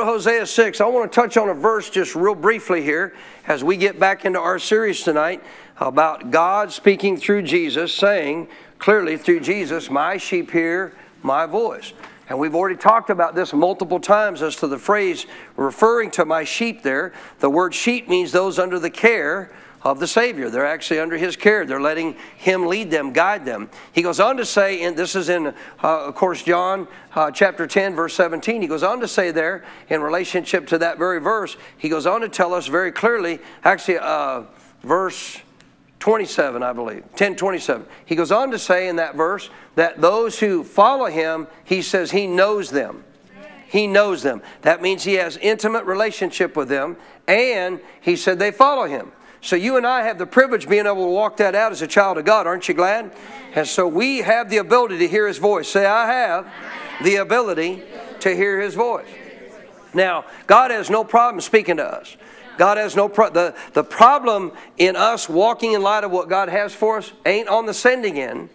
To Hosea 6. I want to touch on a verse just real briefly here as we get back into our series tonight about God speaking through Jesus, saying clearly through Jesus, My sheep hear my voice. And we've already talked about this multiple times as to the phrase referring to my sheep there. The word sheep means those under the care of the Savior. They're actually under His care. They're letting Him lead them, guide them. He goes on to say, and this is in, uh, of course, John uh, chapter 10, verse 17. He goes on to say there, in relationship to that very verse, he goes on to tell us very clearly, actually, uh, verse 27, I believe, 10 27. He goes on to say in that verse that those who follow Him, He says He knows them. He knows them. That means He has intimate relationship with them, and He said they follow Him. So you and I have the privilege of being able to walk that out as a child of God. Aren't you glad? And so we have the ability to hear His voice. Say, I have the ability to hear His voice. Now, God has no problem speaking to us. God has no pro- the the problem in us walking in light of what God has for us ain't on the sending end,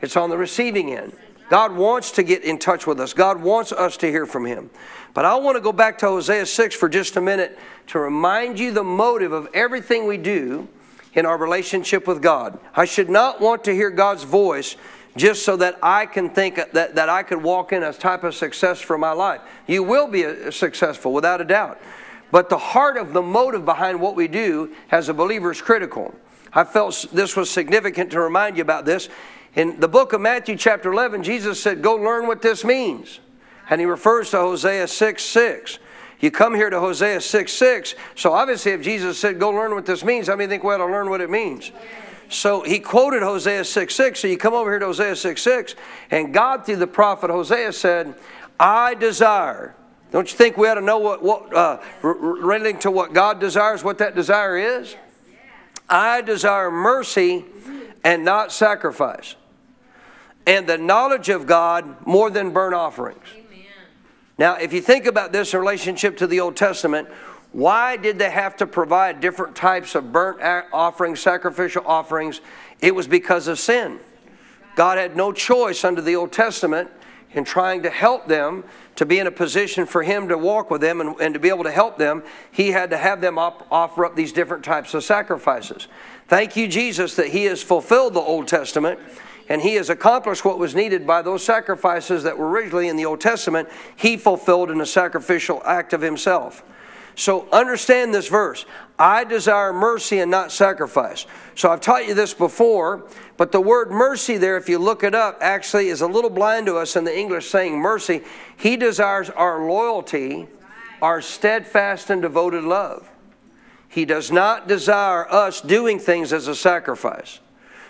it's on the receiving end. God wants to get in touch with us. God wants us to hear from him. But I want to go back to Hosea 6 for just a minute to remind you the motive of everything we do in our relationship with God. I should not want to hear God's voice just so that I can think that, that I could walk in a type of success for my life. You will be a, successful without a doubt. But the heart of the motive behind what we do as a believer is critical. I felt this was significant to remind you about this. In the book of Matthew, chapter 11, Jesus said, Go learn what this means. And he refers to Hosea 6 6. You come here to Hosea 6 6. So obviously, if Jesus said, Go learn what this means, I mean, think we ought to learn what it means? So he quoted Hosea 6 6. So you come over here to Hosea 6 6, and God, through the prophet Hosea, said, I desire. Don't you think we ought to know what, what uh, relating to what God desires, what that desire is? I desire mercy and not sacrifice, and the knowledge of God more than burnt offerings. Amen. Now, if you think about this in relationship to the Old Testament, why did they have to provide different types of burnt offerings, sacrificial offerings? It was because of sin. God had no choice under the Old Testament in trying to help them to be in a position for him to walk with them and, and to be able to help them, he had to have them op- offer up these different types of sacrifices. Thank you, Jesus, that he has fulfilled the Old Testament and he has accomplished what was needed by those sacrifices that were originally in the Old Testament, he fulfilled in a sacrificial act of himself. So understand this verse. I desire mercy and not sacrifice. So I've taught you this before, but the word mercy there, if you look it up, actually is a little blind to us in the English saying mercy. He desires our loyalty, our steadfast and devoted love. He does not desire us doing things as a sacrifice.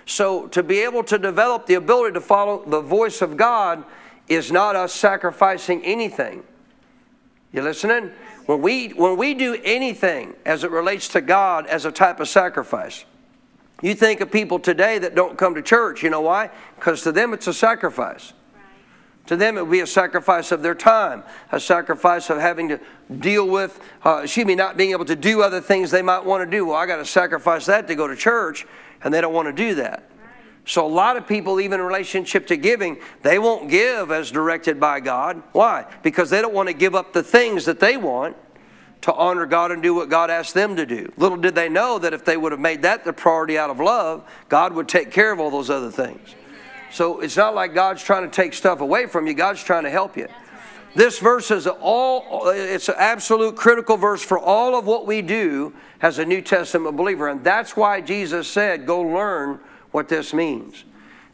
So to be able to develop the ability to follow the voice of God is not us sacrificing anything. You listening? When we, when we do anything as it relates to God as a type of sacrifice, you think of people today that don't come to church. You know why? Because to them it's a sacrifice. To them, it would be a sacrifice of their time, a sacrifice of having to deal with, uh, excuse me, not being able to do other things they might want to do. Well, I got to sacrifice that to go to church, and they don't want to do that. So, a lot of people, even in relationship to giving, they won't give as directed by God. Why? Because they don't want to give up the things that they want to honor God and do what God asked them to do. Little did they know that if they would have made that the priority out of love, God would take care of all those other things. So, it's not like God's trying to take stuff away from you, God's trying to help you. This verse is all it's an absolute critical verse for all of what we do as a New Testament believer. And that's why Jesus said, Go learn what this means.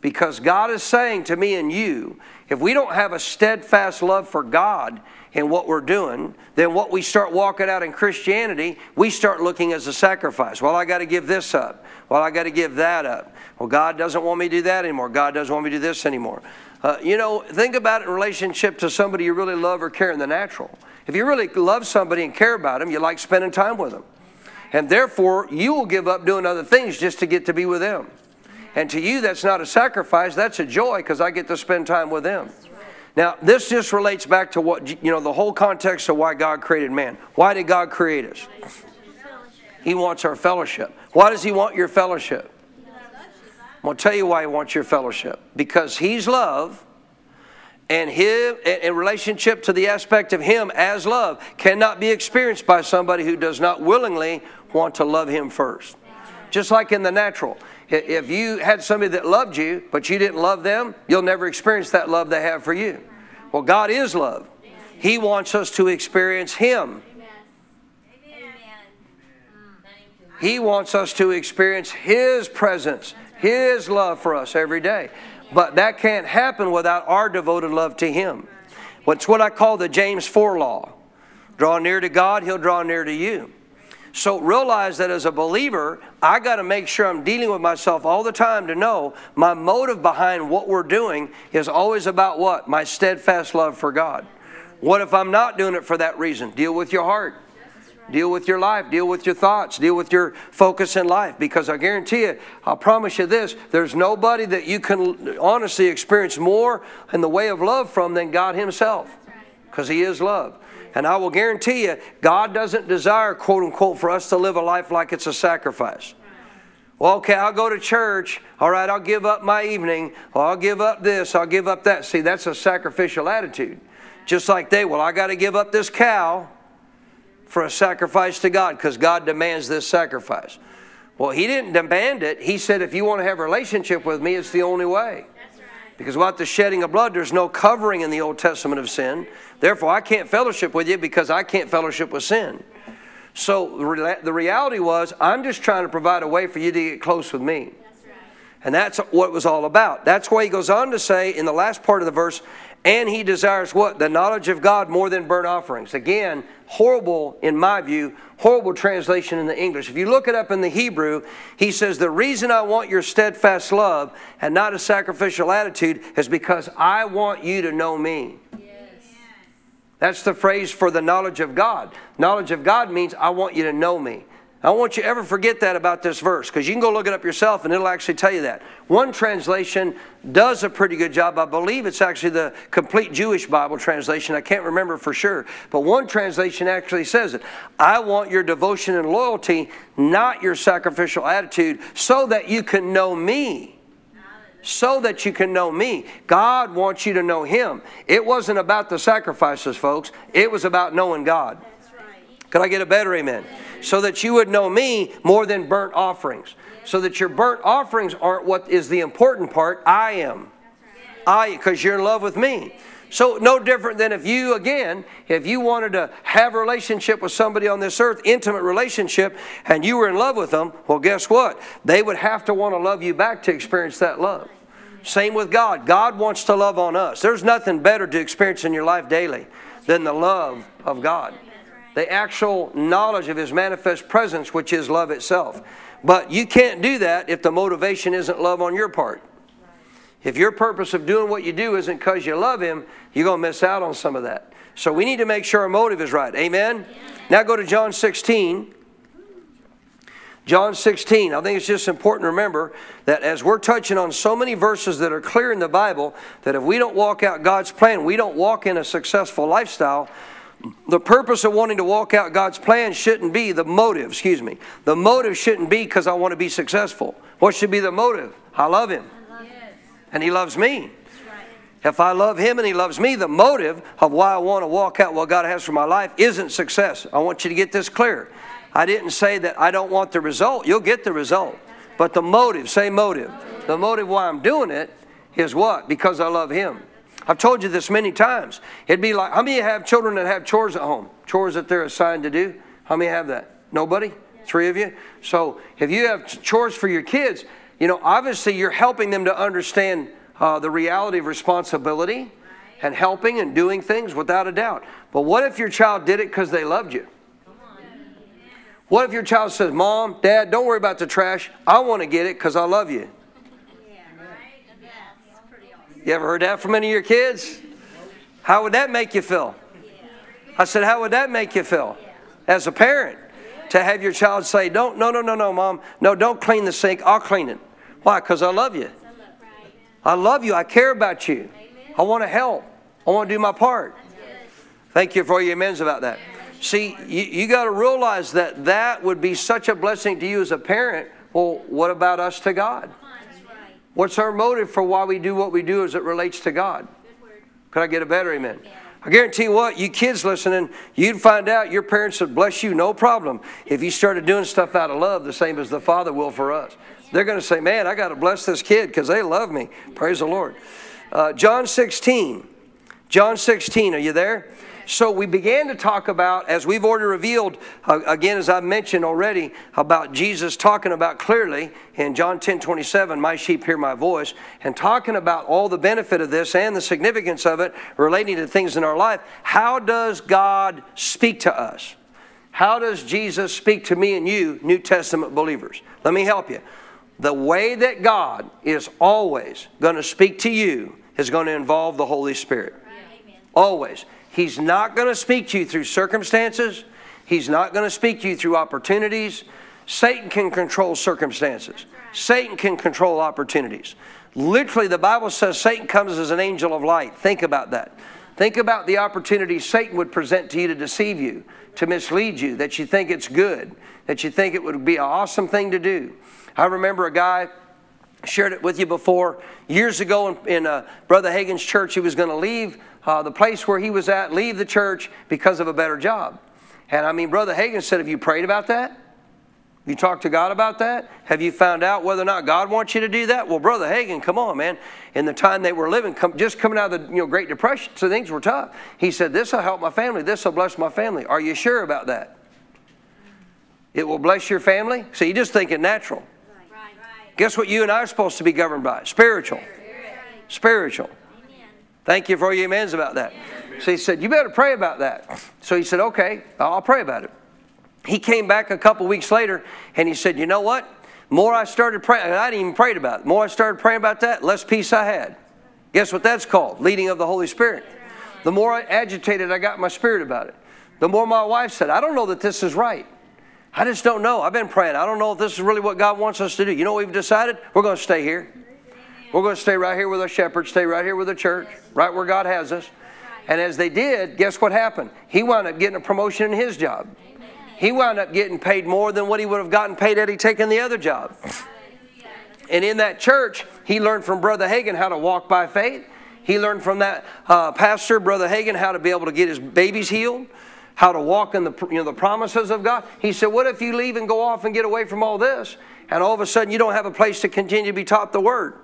Because God is saying to me and you, if we don't have a steadfast love for God in what we're doing, then what we start walking out in Christianity, we start looking as a sacrifice. Well, I got to give this up. Well, I got to give that up. Well, God doesn't want me to do that anymore. God doesn't want me to do this anymore. Uh, you know, think about it in relationship to somebody you really love or care in the natural. If you really love somebody and care about them, you like spending time with them. And therefore, you will give up doing other things just to get to be with them. And to you, that's not a sacrifice, that's a joy because I get to spend time with them. Now, this just relates back to what, you know, the whole context of why God created man. Why did God create us? He wants our fellowship. Why does He want your fellowship? I'm going to tell you why He wants your fellowship. Because He's love, and Him, in relationship to the aspect of Him as love, cannot be experienced by somebody who does not willingly want to love Him first. Just like in the natural. If you had somebody that loved you, but you didn't love them, you'll never experience that love they have for you. Well, God is love. He wants us to experience Him. He wants us to experience His presence, His love for us every day. But that can't happen without our devoted love to Him. What's what I call the James 4 law. Draw near to God, He'll draw near to you. So realize that as a believer, I got to make sure I'm dealing with myself all the time to know my motive behind what we're doing is always about what? My steadfast love for God. What if I'm not doing it for that reason? Deal with your heart. Deal with your life, deal with your thoughts, deal with your focus in life. Because I guarantee you, I'll promise you this there's nobody that you can honestly experience more in the way of love from than God Himself. Because He is love. And I will guarantee you, God doesn't desire, quote unquote, for us to live a life like it's a sacrifice. Well, okay, I'll go to church. All right, I'll give up my evening. Well, I'll give up this. I'll give up that. See, that's a sacrificial attitude. Just like they, well, I got to give up this cow for a sacrifice to God because God demands this sacrifice. Well, He didn't demand it. He said, if you want to have a relationship with me, it's the only way. Because without the shedding of blood, there's no covering in the Old Testament of sin. Therefore, I can't fellowship with you because I can't fellowship with sin. So the reality was, I'm just trying to provide a way for you to get close with me. And that's what it was all about. That's why he goes on to say in the last part of the verse, and he desires what? The knowledge of God more than burnt offerings. Again, horrible, in my view, horrible translation in the English. If you look it up in the Hebrew, he says, The reason I want your steadfast love and not a sacrificial attitude is because I want you to know me. That's the phrase for the knowledge of God. Knowledge of God means I want you to know me. I don't want you to ever forget that about this verse because you can go look it up yourself and it'll actually tell you that. One translation does a pretty good job. I believe it's actually the complete Jewish Bible translation. I can't remember for sure. But one translation actually says it I want your devotion and loyalty, not your sacrificial attitude, so that you can know me so that you can know me. God wants you to know Him. It wasn't about the sacrifices, folks, it was about knowing God. Could I get a better amen? So that you would know me more than burnt offerings. So that your burnt offerings aren't what is the important part. I am. I, because you're in love with me. So, no different than if you, again, if you wanted to have a relationship with somebody on this earth, intimate relationship, and you were in love with them, well, guess what? They would have to want to love you back to experience that love. Same with God. God wants to love on us. There's nothing better to experience in your life daily than the love of God. The actual knowledge of His manifest presence, which is love itself. But you can't do that if the motivation isn't love on your part. If your purpose of doing what you do isn't because you love Him, you're going to miss out on some of that. So we need to make sure our motive is right. Amen? Now go to John 16. John 16. I think it's just important to remember that as we're touching on so many verses that are clear in the Bible, that if we don't walk out God's plan, we don't walk in a successful lifestyle. The purpose of wanting to walk out God's plan shouldn't be the motive, excuse me. The motive shouldn't be because I want to be successful. What should be the motive? I love Him. And He loves me. If I love Him and He loves me, the motive of why I want to walk out what God has for my life isn't success. I want you to get this clear. I didn't say that I don't want the result. You'll get the result. But the motive, say motive. The motive why I'm doing it is what? Because I love Him. I've told you this many times. It'd be like, how many have children that have chores at home? Chores that they're assigned to do? How many have that? Nobody? Three of you? So if you have chores for your kids, you know, obviously you're helping them to understand uh, the reality of responsibility and helping and doing things without a doubt. But what if your child did it because they loved you? What if your child says, Mom, Dad, don't worry about the trash. I want to get it because I love you? You ever heard that from any of your kids? How would that make you feel? I said, How would that make you feel as a parent? To have your child say, Don't, no, no, no, no, mom, no, don't clean the sink, I'll clean it. Why? Because I love you. I love you. I care about you. I want to help. I want to do my part. Thank you for your amens about that. See, you, you got to realize that that would be such a blessing to you as a parent. Well, what about us to God? What's our motive for why we do what we do as it relates to God? Could I get a better amen? I guarantee you what, you kids listening, you'd find out your parents would bless you no problem if you started doing stuff out of love the same as the Father will for us. They're going to say, Man, I got to bless this kid because they love me. Praise the Lord. Uh, John 16. John 16, are you there? So we began to talk about, as we've already revealed, uh, again, as I mentioned already, about Jesus talking about clearly in John 10 27, my sheep hear my voice, and talking about all the benefit of this and the significance of it relating to things in our life. How does God speak to us? How does Jesus speak to me and you, New Testament believers? Let me help you. The way that God is always going to speak to you is going to involve the Holy Spirit. Always. He's not going to speak to you through circumstances. He's not going to speak to you through opportunities. Satan can control circumstances. Satan can control opportunities. Literally, the Bible says Satan comes as an angel of light. Think about that. Think about the opportunities Satan would present to you to deceive you, to mislead you, that you think it's good, that you think it would be an awesome thing to do. I remember a guy shared it with you before years ago in, in uh, Brother Hagin's church. He was going to leave uh, the place where he was at, leave the church because of a better job. And I mean, Brother Hagin said, Have you prayed about that? You talked to God about that? Have you found out whether or not God wants you to do that? Well, Brother Hagin, come on, man. In the time they were living, come, just coming out of the you know, Great Depression, so things were tough. He said, This will help my family. This will bless my family. Are you sure about that? It will bless your family? So you're just thinking natural. Guess what you and I are supposed to be governed by? Spiritual. Spiritual. Thank you for your amens about that. So he said, You better pray about that. So he said, Okay, I'll pray about it. He came back a couple weeks later and he said, You know what? More I started praying, I didn't even pray about it. More I started praying about that, less peace I had. Guess what that's called? Leading of the Holy Spirit. The more agitated I got my spirit about it, the more my wife said, I don't know that this is right. I just don't know. I've been praying. I don't know if this is really what God wants us to do. You know what we've decided? We're going to stay here. We're going to stay right here with our shepherd, stay right here with the church, right where God has us. And as they did, guess what happened? He wound up getting a promotion in his job. He wound up getting paid more than what he would have gotten paid had he taken the other job. And in that church, he learned from Brother Hagin how to walk by faith. He learned from that uh, pastor, Brother Hagin, how to be able to get his babies healed, how to walk in the, you know, the promises of God. He said, What if you leave and go off and get away from all this, and all of a sudden you don't have a place to continue to be taught the word?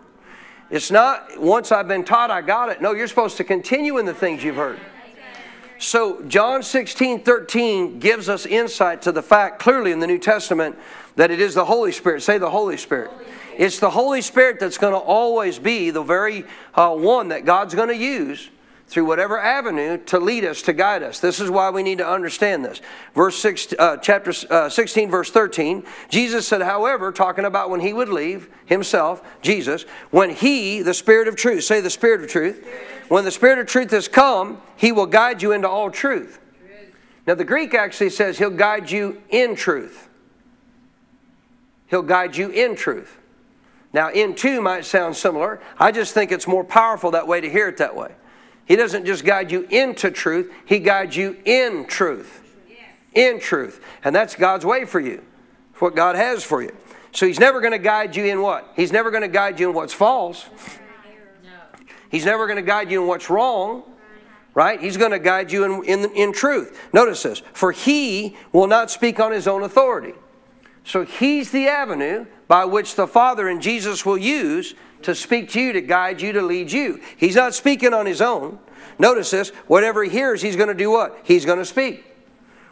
It's not once I've been taught, I got it. No, you're supposed to continue in the things you've heard. So, John 16, 13 gives us insight to the fact clearly in the New Testament that it is the Holy Spirit. Say the Holy Spirit. It's the Holy Spirit that's going to always be the very uh, one that God's going to use through whatever avenue to lead us, to guide us. This is why we need to understand this. Verse six, uh, chapter uh, 16, verse 13, Jesus said, however, talking about when he would leave himself, Jesus, when he, the Spirit of truth, say the Spirit of truth, when the Spirit of truth has come, he will guide you into all truth. Now, the Greek actually says he'll guide you in truth. He'll guide you in truth. Now, into might sound similar. I just think it's more powerful that way to hear it that way. He doesn't just guide you into truth, He guides you in truth. In truth. And that's God's way for you. It's what God has for you. So He's never going to guide you in what? He's never going to guide you in what's false. He's never going to guide you in what's wrong. Right? He's going to guide you in, in, in truth. Notice this. For He will not speak on His own authority. So He's the avenue by which the Father and Jesus will use to speak to you, to guide you, to lead you. He's not speaking on his own. Notice this whatever he hears, he's going to do what? He's going to speak.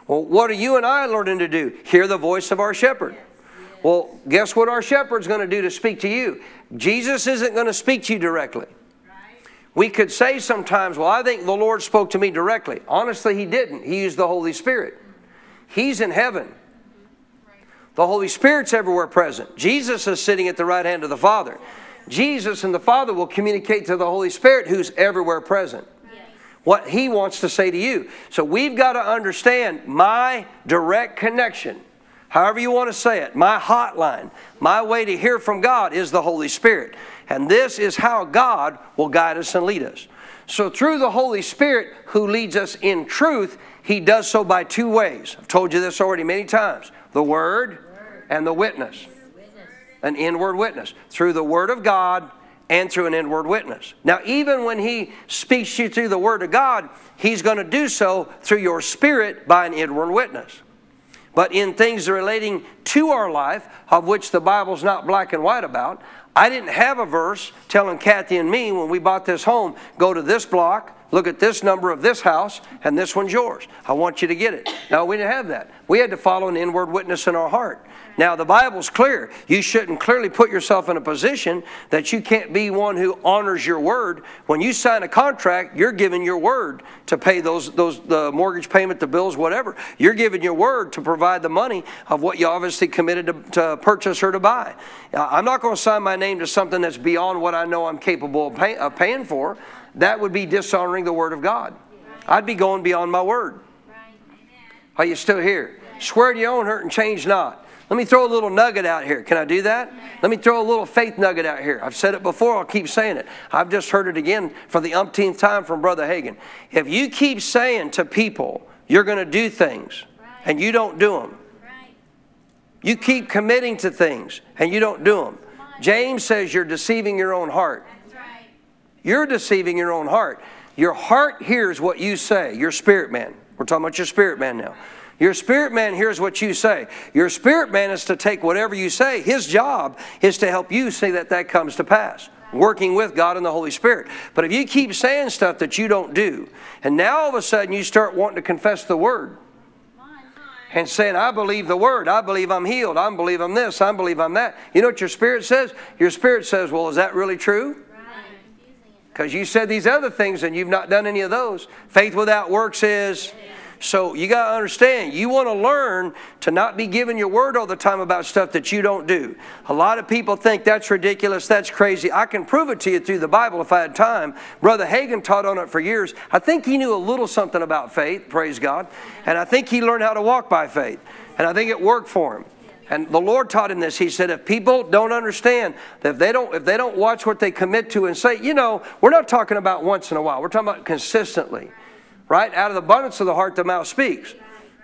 Well, what are you and I learning to do? Hear the voice of our shepherd. Well, guess what our shepherd's going to do to speak to you? Jesus isn't going to speak to you directly. We could say sometimes, well, I think the Lord spoke to me directly. Honestly, He didn't. He used the Holy Spirit. He's in heaven. The Holy Spirit's everywhere present. Jesus is sitting at the right hand of the Father. Jesus and the Father will communicate to the Holy Spirit who's everywhere present. What He wants to say to you. So we've got to understand my direct connection, however you want to say it, my hotline, my way to hear from God is the Holy Spirit. And this is how God will guide us and lead us. So, through the Holy Spirit who leads us in truth, He does so by two ways. I've told you this already many times the Word and the witness. An inward witness. Through the Word of God and through an inward witness. Now, even when He speaks to you through the Word of God, He's going to do so through your spirit by an inward witness. But in things relating to our life, of which the Bible's not black and white about, I didn't have a verse telling Kathy and me when we bought this home, go to this block, look at this number of this house, and this one's yours. I want you to get it. No, we didn't have that. We had to follow an inward witness in our heart. Now, the Bible's clear. You shouldn't clearly put yourself in a position that you can't be one who honors your word. When you sign a contract, you're giving your word to pay those, those the mortgage payment, the bills, whatever. You're giving your word to provide the money of what you obviously committed to, to purchase or to buy. Uh, I'm not going to sign my name to something that's beyond what I know I'm capable of, pay, of paying for. That would be dishonoring the word of God. I'd be going beyond my word. Are you still here? Swear to your own hurt and change not. Let me throw a little nugget out here. Can I do that? Let me throw a little faith nugget out here. I've said it before, I'll keep saying it. I've just heard it again for the umpteenth time from Brother Hagin. If you keep saying to people, you're going to do things, and you don't do them, you keep committing to things, and you don't do them. James says you're deceiving your own heart. You're deceiving your own heart. Your heart hears what you say, your spirit man. We're talking about your spirit man now. Your spirit man hears what you say. Your spirit man is to take whatever you say. His job is to help you see that that comes to pass working with God and the Holy Spirit. But if you keep saying stuff that you don't do, and now all of a sudden you start wanting to confess the Word and saying, I believe the Word, I believe I'm healed, I believe I'm this, I believe I'm that. You know what your spirit says? Your spirit says, Well, is that really true? Because you said these other things and you've not done any of those. Faith without works is so you got to understand, you want to learn to not be giving your word all the time about stuff that you don't do. A lot of people think that's ridiculous, that's crazy. I can prove it to you through the Bible if I had time. Brother Hagin taught on it for years. I think he knew a little something about faith, praise God. And I think he learned how to walk by faith. And I think it worked for him. And the Lord taught him this. He said, if people don't understand, if they don't, if they don't watch what they commit to and say, you know, we're not talking about once in a while. We're talking about consistently right? Out of the abundance of the heart, the mouth speaks.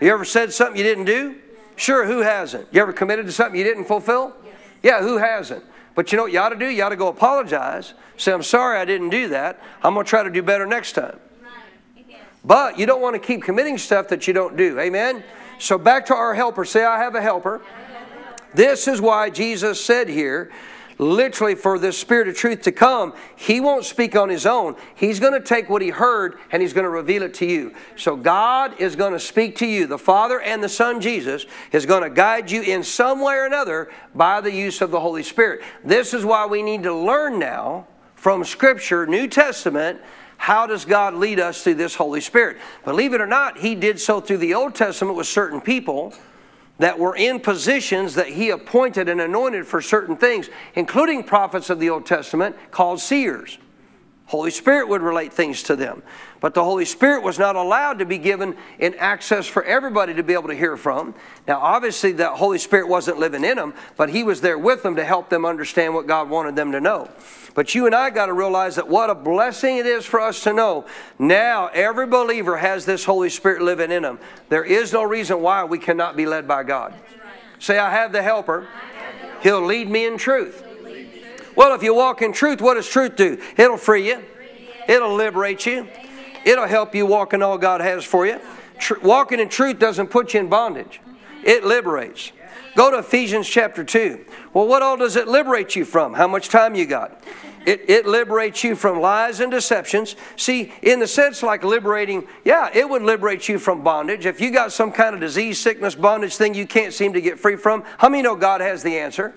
You ever said something you didn't do? Sure, who hasn't? You ever committed to something you didn't fulfill? Yeah, who hasn't? But you know what you ought to do? You ought to go apologize. Say, I'm sorry I didn't do that. I'm going to try to do better next time. But you don't want to keep committing stuff that you don't do. Amen? So back to our helper. Say, I have a helper. This is why Jesus said here literally for this spirit of truth to come, he won't speak on his own. He's going to take what he heard and he's going to reveal it to you. So God is going to speak to you. The Father and the Son Jesus is going to guide you in some way or another by the use of the Holy Spirit. This is why we need to learn now from Scripture, New Testament, how does God lead us through this Holy Spirit? Believe it or not, He did so through the Old Testament with certain people that were in positions that he appointed and anointed for certain things, including prophets of the Old Testament called seers. Holy Spirit would relate things to them. But the Holy Spirit was not allowed to be given in access for everybody to be able to hear from. Now, obviously, the Holy Spirit wasn't living in them, but He was there with them to help them understand what God wanted them to know. But you and I got to realize that what a blessing it is for us to know now every believer has this Holy Spirit living in them. There is no reason why we cannot be led by God. Say, I have the helper, He'll lead me in truth. Well, if you walk in truth, what does truth do? It'll free you, it'll liberate you, it'll help you walk in all God has for you. Tr- walking in truth doesn't put you in bondage, it liberates. Go to Ephesians chapter 2. Well, what all does it liberate you from? How much time you got? It, it liberates you from lies and deceptions. See, in the sense like liberating, yeah, it would liberate you from bondage. If you got some kind of disease, sickness, bondage thing you can't seem to get free from, how many know God has the answer?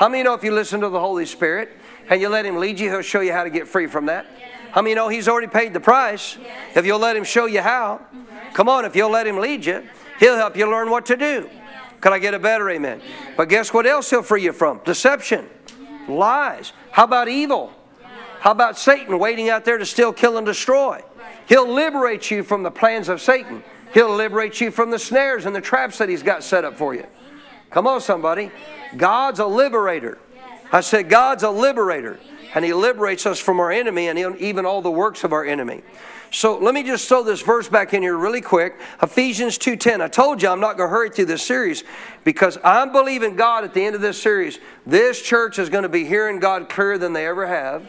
How many know if you listen to the Holy Spirit and you let Him lead you, He'll show you how to get free from that? How many know He's already paid the price? If you'll let Him show you how, mm-hmm. come on, if you'll let Him lead you, He'll help you learn what to do. Can I get a better amen? But guess what else He'll free you from? Deception, lies. How about evil? How about Satan waiting out there to steal, kill, and destroy? He'll liberate you from the plans of Satan. He'll liberate you from the snares and the traps that he's got set up for you. Come on, somebody. God's a liberator. I said, God's a liberator. And he liberates us from our enemy and even all the works of our enemy. So let me just throw this verse back in here really quick. Ephesians 2:10. I told you I'm not going to hurry through this series because I'm believing God at the end of this series. This church is going to be hearing God clearer than they ever have.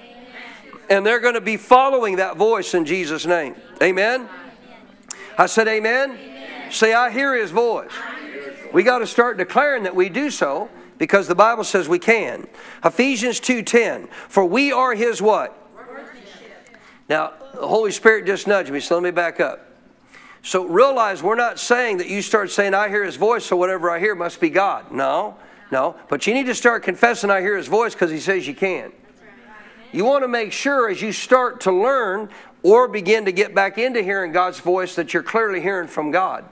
And they're going to be following that voice in Jesus' name. Amen. I said amen. amen. Say I hear his voice. We got to start declaring that we do so because the Bible says we can. Ephesians 2:10. For we are his what? Now, the Holy Spirit just nudged me, so let me back up. So realize we're not saying that you start saying, I hear his voice, so whatever I hear must be God. No, no. But you need to start confessing, I hear his voice, because he says you can. You want to make sure as you start to learn or begin to get back into hearing God's voice that you're clearly hearing from God.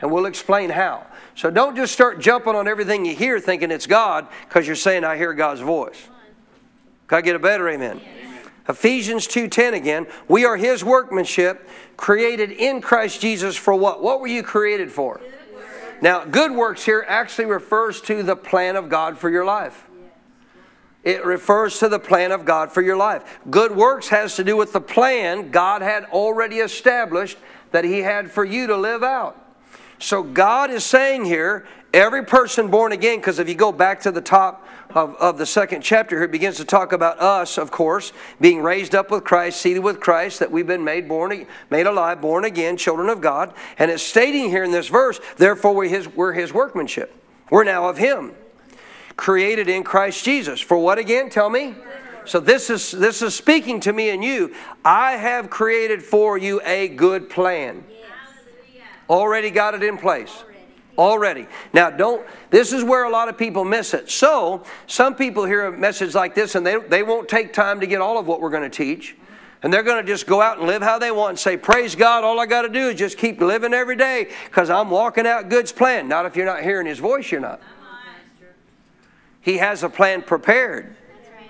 And we'll explain how. So don't just start jumping on everything you hear thinking it's God because you're saying, I hear God's voice. Can I get a better amen? Ephesians 2:10 again, we are his workmanship created in Christ Jesus for what? What were you created for? Now, good works here actually refers to the plan of God for your life. It refers to the plan of God for your life. Good works has to do with the plan God had already established that he had for you to live out. So God is saying here, every person born again, because if you go back to the top of, of the second chapter here, it begins to talk about us, of course, being raised up with Christ, seated with Christ, that we've been made born, made alive, born again, children of God. And it's stating here in this verse, therefore we're his, we're his workmanship. We're now of him. Created in Christ Jesus. For what again? Tell me. So this is this is speaking to me and you. I have created for you a good plan. Already got it in place. Already. Now, don't, this is where a lot of people miss it. So, some people hear a message like this and they, they won't take time to get all of what we're going to teach. And they're going to just go out and live how they want and say, Praise God, all I got to do is just keep living every day because I'm walking out God's plan. Not if you're not hearing His voice, you're not. He has a plan prepared.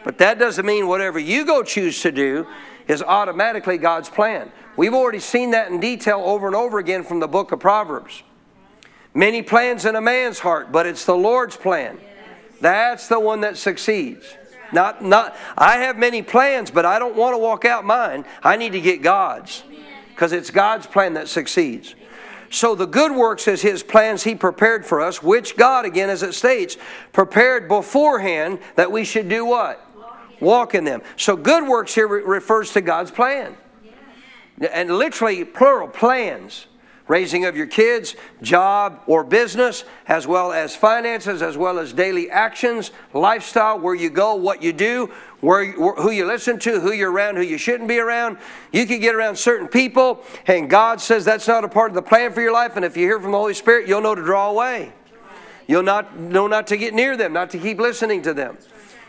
But that doesn't mean whatever you go choose to do is automatically God's plan. We've already seen that in detail over and over again from the book of Proverbs. Many plans in a man's heart, but it's the Lord's plan. That's the one that succeeds. Not, not, I have many plans, but I don't want to walk out mine. I need to get God's because it's God's plan that succeeds. So the good works is his plans he prepared for us, which God, again, as it states, prepared beforehand that we should do what? Walk in them. So good works here refers to God's plan. And literally, plural, plans. Raising of your kids, job or business, as well as finances, as well as daily actions, lifestyle, where you go, what you do, where, who you listen to, who you're around, who you shouldn't be around. You can get around certain people, and God says that's not a part of the plan for your life. And if you hear from the Holy Spirit, you'll know to draw away. You'll not know not to get near them, not to keep listening to them.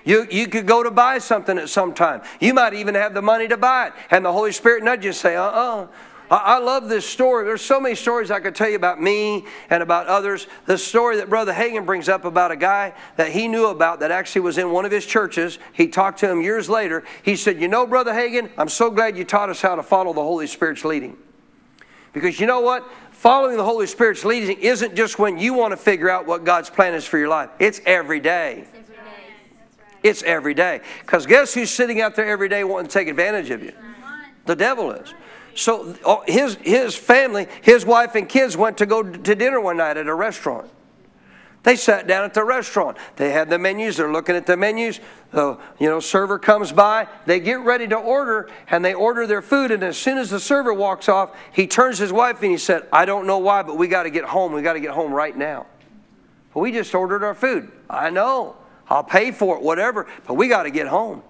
You, you could go to buy something at some time. You might even have the money to buy it. And the Holy Spirit nudges say, uh uh-uh. uh I love this story. There's so many stories I could tell you about me and about others. The story that Brother Hagin brings up about a guy that he knew about that actually was in one of his churches. He talked to him years later. He said, You know, Brother Hagin, I'm so glad you taught us how to follow the Holy Spirit's leading. Because you know what? Following the Holy Spirit's leading isn't just when you want to figure out what God's plan is for your life, it's every day. It's every day. Because guess who's sitting out there every day wanting to take advantage of you? The devil is. So uh, his, his family, his wife and kids went to go to dinner one night at a restaurant. They sat down at the restaurant. They had the menus. They're looking at the menus. The you know server comes by. They get ready to order, and they order their food. And as soon as the server walks off, he turns his wife and he said, "I don't know why, but we got to get home. We got to get home right now. But we just ordered our food. I know. I'll pay for it, whatever, but we got to get home.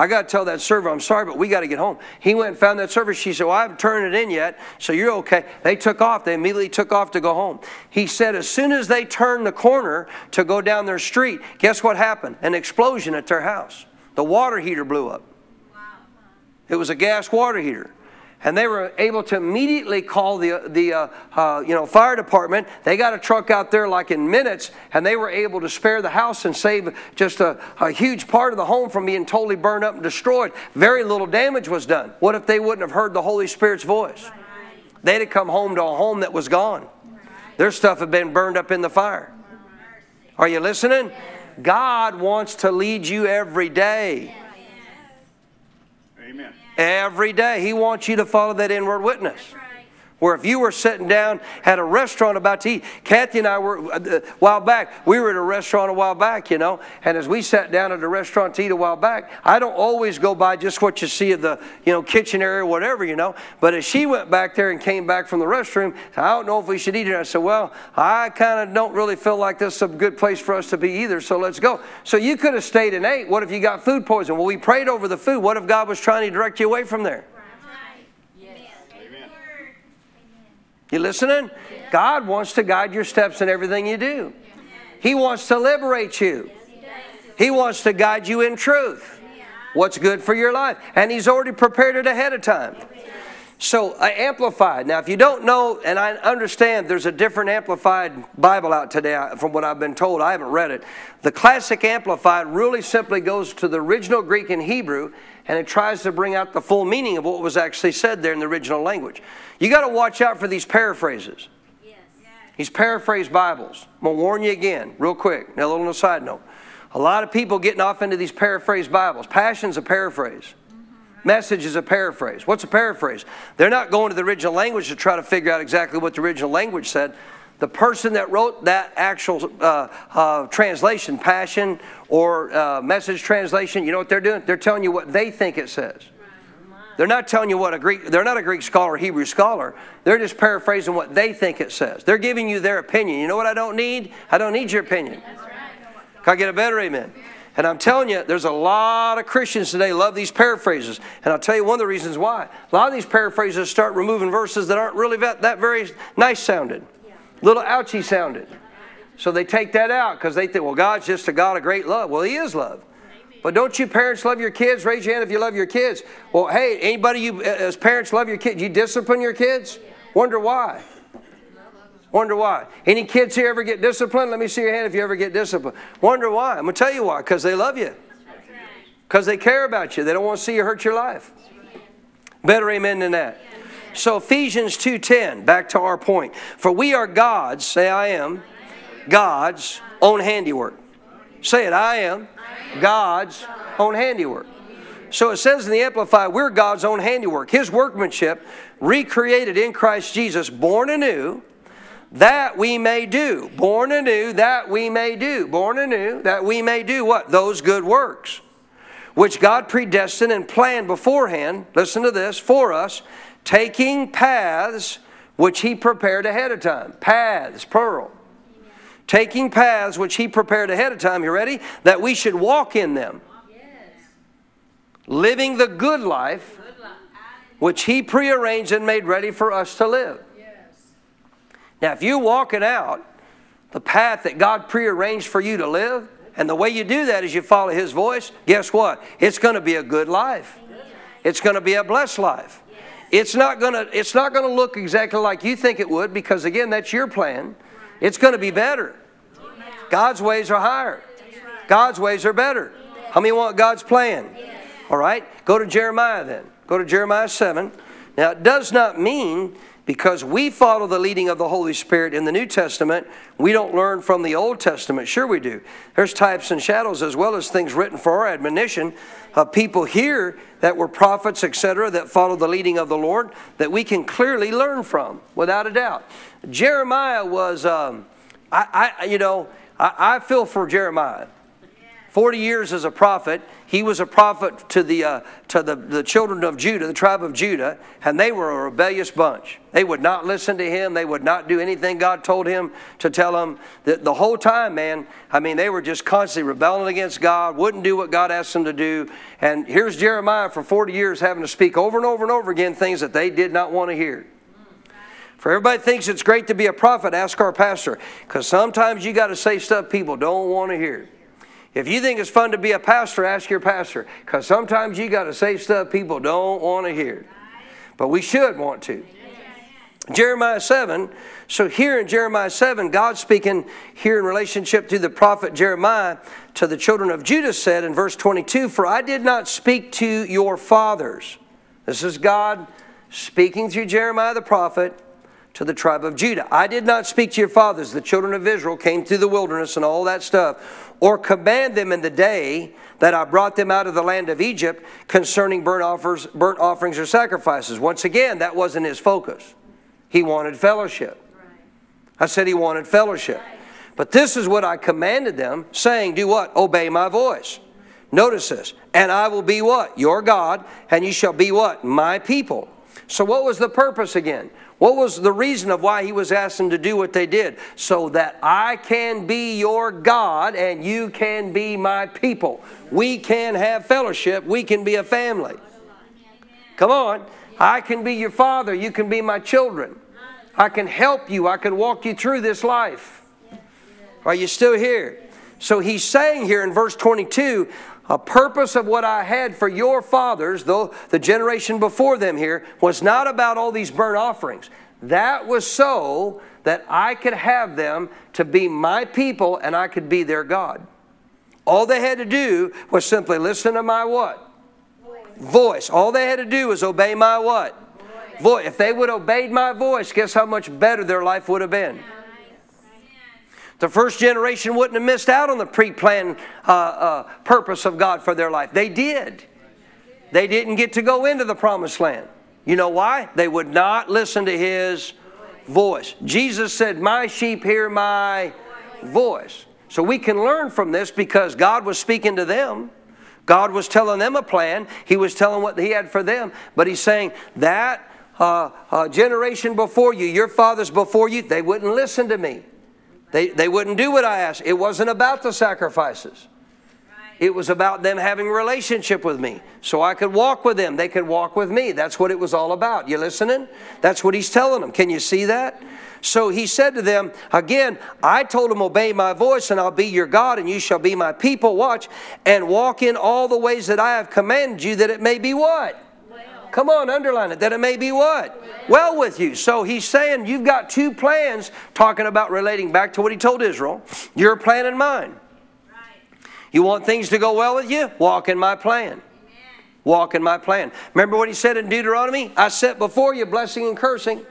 I got to tell that server, I'm sorry, but we got to get home. He went and found that server. She said, Well, I haven't turned it in yet, so you're okay. They took off. They immediately took off to go home. He said, As soon as they turned the corner to go down their street, guess what happened? An explosion at their house. The water heater blew up. It was a gas water heater and they were able to immediately call the, the uh, uh, you know, fire department. They got a truck out there like in minutes, and they were able to spare the house and save just a, a huge part of the home from being totally burned up and destroyed. Very little damage was done. What if they wouldn't have heard the Holy Spirit's voice? They'd have come home to a home that was gone. Their stuff had been burned up in the fire. Are you listening? God wants to lead you every day. Every day. He wants you to follow that inward witness. Where if you were sitting down at a restaurant about to eat, Kathy and I were uh, a while back. We were at a restaurant a while back, you know, and as we sat down at a restaurant to eat a while back, I don't always go by just what you see of the you know kitchen area, or whatever, you know. But as she went back there and came back from the restroom, I don't know if we should eat it. I said, well, I kind of don't really feel like this is a good place for us to be either, so let's go. So you could have stayed and ate. What if you got food poisoning? Well, we prayed over the food. What if God was trying to direct you away from there? You listening? God wants to guide your steps in everything you do. He wants to liberate you. He wants to guide you in truth. What's good for your life. And He's already prepared it ahead of time. So, uh, Amplified. Now, if you don't know, and I understand there's a different Amplified Bible out today uh, from what I've been told, I haven't read it. The Classic Amplified really simply goes to the original Greek and Hebrew and it tries to bring out the full meaning of what was actually said there in the original language. You got to watch out for these paraphrases. Yes. These paraphrased Bibles. I'm going to warn you again, real quick. Now, a little on a side note. A lot of people getting off into these paraphrased Bibles. Passion's a paraphrase. Mm-hmm. Message is a paraphrase. What's a paraphrase? They're not going to the original language to try to figure out exactly what the original language said the person that wrote that actual uh, uh, translation, Passion or uh, Message translation, you know what they're doing? They're telling you what they think it says. They're not telling you what a Greek, they're not a Greek scholar, Hebrew scholar. They're just paraphrasing what they think it says. They're giving you their opinion. You know what I don't need? I don't need your opinion. Can I get a better amen? And I'm telling you, there's a lot of Christians today love these paraphrases. And I'll tell you one of the reasons why. A lot of these paraphrases start removing verses that aren't really that, that very nice sounded little ouchy sounded. So they take that out because they think, well, God's just a God of great love. Well, He is love. But don't you parents love your kids? Raise your hand if you love your kids. Well, hey, anybody you uh, as parents love your kids? You discipline your kids? Wonder why? Wonder why? Any kids here ever get disciplined? Let me see your hand if you ever get disciplined. Wonder why? I'm gonna tell you why. Because they love you. Because they care about you. They don't want to see you hurt your life. Better amen than that. So Ephesians 2:10, back to our point. For we are God's, say I am, God's own handiwork. Say it, I am God's own handiwork. So it says in the Amplified, we're God's own handiwork, His workmanship, recreated in Christ Jesus, born anew, that we may do. Born anew, that we may do. Born anew, that we may do what? Those good works, which God predestined and planned beforehand, listen to this, for us, taking paths which he prepared ahead of time. Paths, plural. Taking paths which he prepared ahead of time, you ready? That we should walk in them. Living the good life which he prearranged and made ready for us to live. Now, if you walk it out, the path that God prearranged for you to live, and the way you do that is you follow his voice, guess what? It's going to be a good life. It's going to be a blessed life. It's not going to it's not going to look exactly like you think it would because again that's your plan. It's going to be better. God's ways are higher. God's ways are better. How many want God's plan? All right? Go to Jeremiah then. Go to Jeremiah 7. Now it does not mean because we follow the leading of the Holy Spirit in the New Testament, we don't learn from the Old Testament. Sure, we do. There's types and shadows as well as things written for our admonition of people here that were prophets, etc., that follow the leading of the Lord that we can clearly learn from, without a doubt. Jeremiah was, um, I, I, you know, I, I feel for Jeremiah 40 years as a prophet. He was a prophet to, the, uh, to the, the children of Judah, the tribe of Judah, and they were a rebellious bunch. They would not listen to him. They would not do anything God told him to tell them. The, the whole time, man, I mean, they were just constantly rebelling against God, wouldn't do what God asked them to do. And here's Jeremiah for 40 years having to speak over and over and over again things that they did not want to hear. For everybody thinks it's great to be a prophet, ask our pastor. Because sometimes you got to say stuff people don't want to hear. If you think it's fun to be a pastor, ask your pastor. Because sometimes you got to say stuff people don't want to hear. But we should want to. Jeremiah 7. So here in Jeremiah 7, God speaking here in relationship to the prophet Jeremiah to the children of Judah said in verse 22 For I did not speak to your fathers. This is God speaking through Jeremiah the prophet to the tribe of Judah. I did not speak to your fathers, the children of Israel came through the wilderness and all that stuff, or command them in the day that I brought them out of the land of Egypt concerning burnt, offers, burnt offerings or sacrifices. Once again, that wasn't his focus. He wanted fellowship. I said he wanted fellowship. But this is what I commanded them, saying, Do what? Obey my voice. Notice this. And I will be what? Your God, and you shall be what? My people. So, what was the purpose again? What was the reason of why he was asking to do what they did? So that I can be your God and you can be my people. We can have fellowship. We can be a family. Come on. I can be your father. You can be my children. I can help you. I can walk you through this life. Are you still here? So he's saying here in verse 22 a purpose of what I had for your fathers, though the generation before them here, was not about all these burnt offerings. That was so that I could have them to be my people and I could be their God. All they had to do was simply listen to my what? Voice. voice. All they had to do was obey my what? Voice. voice. If they would have obeyed my voice, guess how much better their life would have been? The first generation wouldn't have missed out on the pre planned uh, uh, purpose of God for their life. They did. They didn't get to go into the promised land. You know why? They would not listen to his voice. Jesus said, My sheep hear my voice. So we can learn from this because God was speaking to them. God was telling them a plan. He was telling what He had for them. But He's saying that uh, uh, generation before you, your fathers before you, they wouldn't listen to me. They, they wouldn't do what I asked. It wasn't about the sacrifices. It was about them having a relationship with me. So I could walk with them. They could walk with me. That's what it was all about. You listening? That's what he's telling them. Can you see that? So he said to them, again, I told them, Obey my voice, and I'll be your God, and you shall be my people. Watch, and walk in all the ways that I have commanded you, that it may be what? Come on, underline it. That it may be what? Well with you. So he's saying you've got two plans talking about relating back to what he told Israel. Your plan and mine. You want things to go well with you? Walk in my plan. Walk in my plan. Remember what he said in Deuteronomy? I set before you blessing and cursing,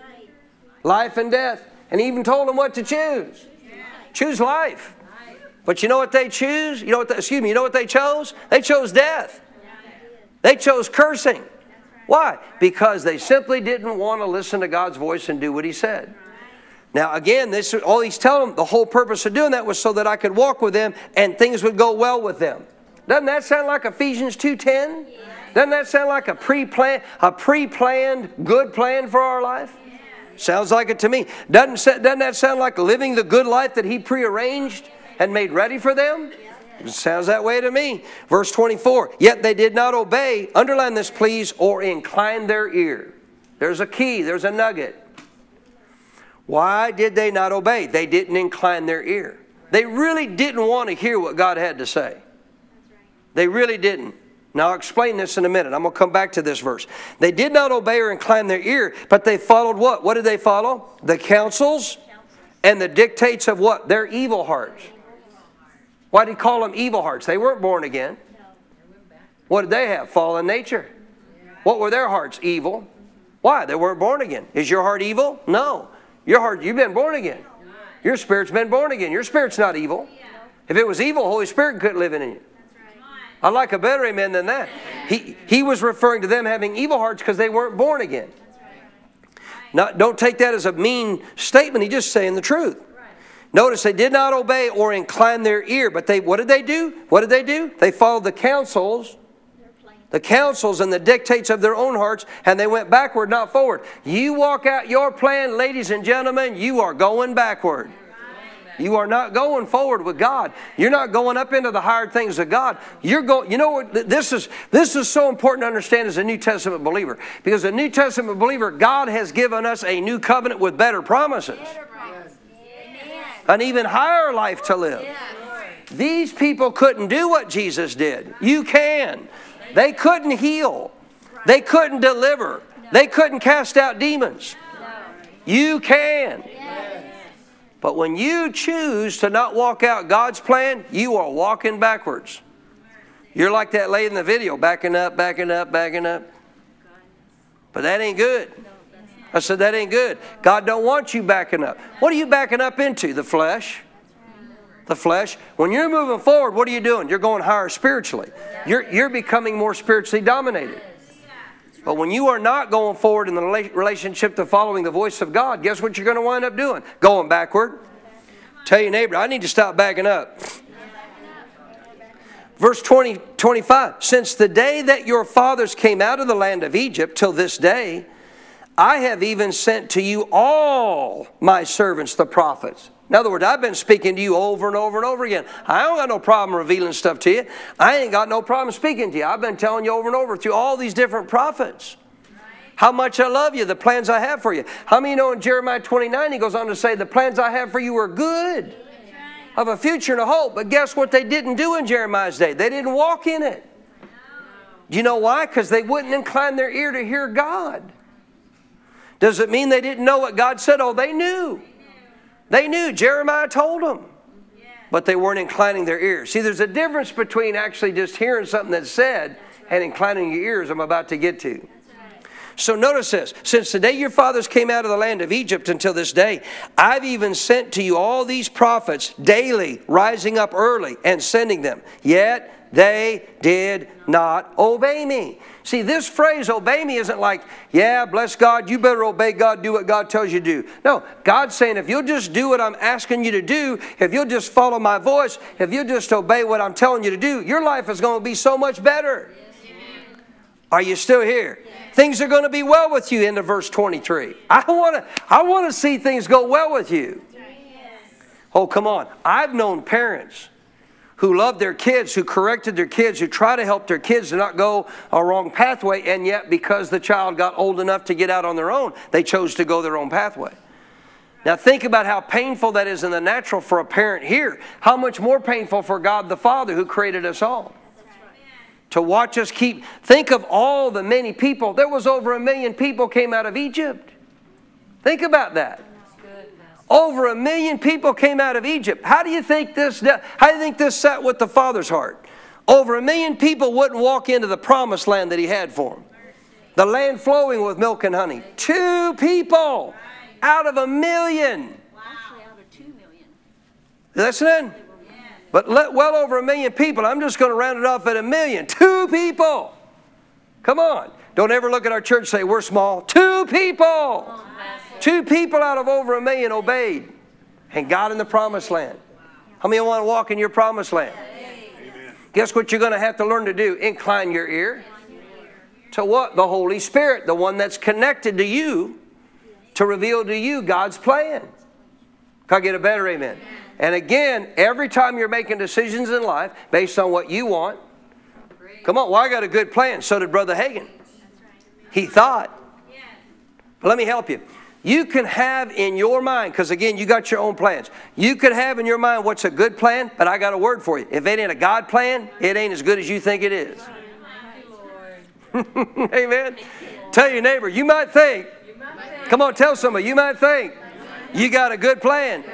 life and death. And he even told them what to choose. Choose life. But you know what they choose? You know what? They, excuse me. You know what they chose? They chose death. They chose cursing. Why? Because they simply didn't want to listen to God's voice and do what He said. Now, again, this all He's telling them, the whole purpose of doing that was so that I could walk with them and things would go well with them. Doesn't that sound like Ephesians 2.10? Doesn't that sound like a pre-planned, a pre-planned good plan for our life? Sounds like it to me. Doesn't, doesn't that sound like living the good life that He prearranged and made ready for them? It sounds that way to me. Verse 24, yet they did not obey, underline this please, or incline their ear. There's a key, there's a nugget. Why did they not obey? They didn't incline their ear. They really didn't want to hear what God had to say. They really didn't. Now, I'll explain this in a minute. I'm going to come back to this verse. They did not obey or incline their ear, but they followed what? What did they follow? The counsels and the dictates of what? Their evil hearts. Why did he call them evil hearts? They weren't born again. What did they have? Fallen nature. What were their hearts? Evil. Why? They weren't born again. Is your heart evil? No. Your heart, you've been born again. Your spirit's been born again. Your spirit's not evil. If it was evil, Holy Spirit couldn't live in you. I like a better amen than that. He, he was referring to them having evil hearts because they weren't born again. Don't take that as a mean statement. He's just saying the truth. Notice they did not obey or incline their ear, but they what did they do? What did they do? They followed the counsels, the counsels and the dictates of their own hearts, and they went backward, not forward. You walk out your plan, ladies and gentlemen, you are going backward. You are not going forward with God. You're not going up into the higher things of God. You're going. You know what? This is this is so important to understand as a New Testament believer because a New Testament believer, God has given us a new covenant with better promises, an even higher life to live. These people couldn't do what Jesus did. You can. They couldn't heal. They couldn't deliver. They couldn't cast out demons. You can. But when you choose to not walk out God's plan, you are walking backwards. You're like that lady in the video, backing up, backing up, backing up. But that ain't good. I said that ain't good. God don't want you backing up. What are you backing up into? The flesh. The flesh. When you're moving forward, what are you doing? You're going higher spiritually. You're, you're becoming more spiritually dominated. But when you are not going forward in the relationship to following the voice of God, guess what you're going to wind up doing? Going backward. Tell your neighbor, I need to stop backing up. Verse 20, 25 Since the day that your fathers came out of the land of Egypt till this day, I have even sent to you all my servants, the prophets. In other words, I've been speaking to you over and over and over again. I don't got no problem revealing stuff to you. I ain't got no problem speaking to you. I've been telling you over and over through all these different prophets how much I love you, the plans I have for you. How many know in Jeremiah 29 he goes on to say, The plans I have for you are good, of a future and a hope. But guess what they didn't do in Jeremiah's day? They didn't walk in it. Do you know why? Because they wouldn't incline their ear to hear God. Does it mean they didn't know what God said? Oh, they knew. They knew. Jeremiah told them. But they weren't inclining their ears. See, there's a difference between actually just hearing something that's said and inclining your ears, I'm about to get to. So notice this since the day your fathers came out of the land of Egypt until this day, I've even sent to you all these prophets daily, rising up early and sending them. Yet they did not obey me. See, this phrase, obey me, isn't like, yeah, bless God, you better obey God, do what God tells you to do. No, God's saying, if you'll just do what I'm asking you to do, if you'll just follow my voice, if you'll just obey what I'm telling you to do, your life is going to be so much better. Are you still here? Things are going to be well with you into verse 23. I want to I want to see things go well with you. Oh, come on. I've known parents who loved their kids, who corrected their kids, who try to help their kids to not go a wrong pathway, and yet because the child got old enough to get out on their own, they chose to go their own pathway. Now, think about how painful that is in the natural for a parent here. How much more painful for God the Father who created us all. To watch us keep, think of all the many people. There was over a million people came out of Egypt. Think about that. Over a million people came out of Egypt. How do you think this? How do you think this sat with the Father's heart? Over a million people wouldn't walk into the promised land that He had for them. The land flowing with milk and honey. Two people out of a million. Actually, out of two million. Listen, but let, well over a million people. I'm just going to round it off at a million. Two people. Come on. Don't ever look at our church and say we're small. Two people. Two people out of over a million obeyed and got in the promised land. How many want to walk in your promised land? Amen. Guess what you're going to have to learn to do? Incline your ear to what? The Holy Spirit, the one that's connected to you to reveal to you God's plan. Can I get a better amen? And again, every time you're making decisions in life based on what you want, come on, well, I got a good plan. So did Brother Hagin. He thought. But let me help you. You can have in your mind, because again, you got your own plans. You could have in your mind what's a good plan, but I got a word for you. If it ain't a God plan, it ain't as good as you think it is. Amen. Tell your neighbor, you might think. Come on, tell somebody, you might think you got a good plan.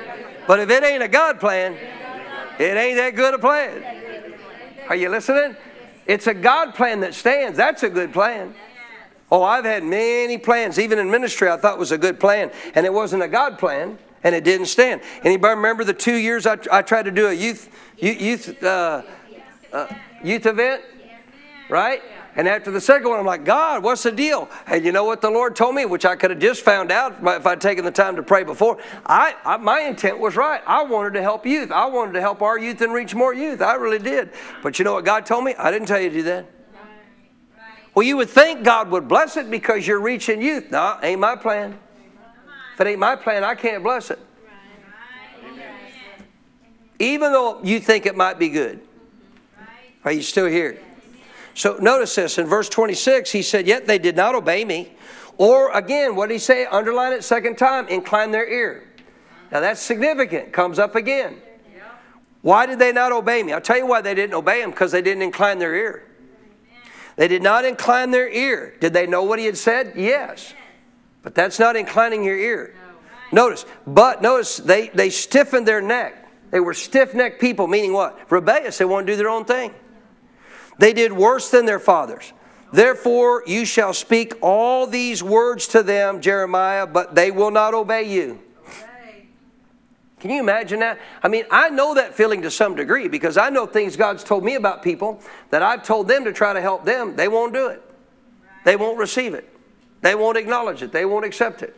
But if it ain't a God plan, it ain't that good a plan. Are you listening? It's a God plan that stands. That's a good plan. Oh, I've had many plans, even in ministry, I thought was a good plan, and it wasn't a God plan, and it didn't stand. Anybody remember the two years I, I tried to do a youth youth uh, uh, youth event, right? And after the second one, I'm like, God, what's the deal? And you know what the Lord told me, which I could have just found out if I'd taken the time to pray before. I, I, my intent was right. I wanted to help youth. I wanted to help our youth and reach more youth. I really did. But you know what God told me? I didn't tell you to do that. Well, you would think God would bless it because you're reaching youth. No, ain't my plan. If it ain't my plan, I can't bless it. Even though you think it might be good. Are you still here? So notice this in verse 26, he said, Yet they did not obey me. Or again, what did he say? Underline it second time, incline their ear. Now that's significant, comes up again. Why did they not obey me? I'll tell you why they didn't obey him, because they didn't incline their ear. They did not incline their ear. Did they know what he had said? Yes. But that's not inclining your ear. Notice, but notice they, they stiffened their neck. They were stiff necked people, meaning what? Rebellious. They want to do their own thing. They did worse than their fathers. Therefore, you shall speak all these words to them, Jeremiah, but they will not obey you. Can you imagine that? I mean, I know that feeling to some degree because I know things God's told me about people that I've told them to try to help them. They won't do it, they won't receive it, they won't acknowledge it, they won't accept it.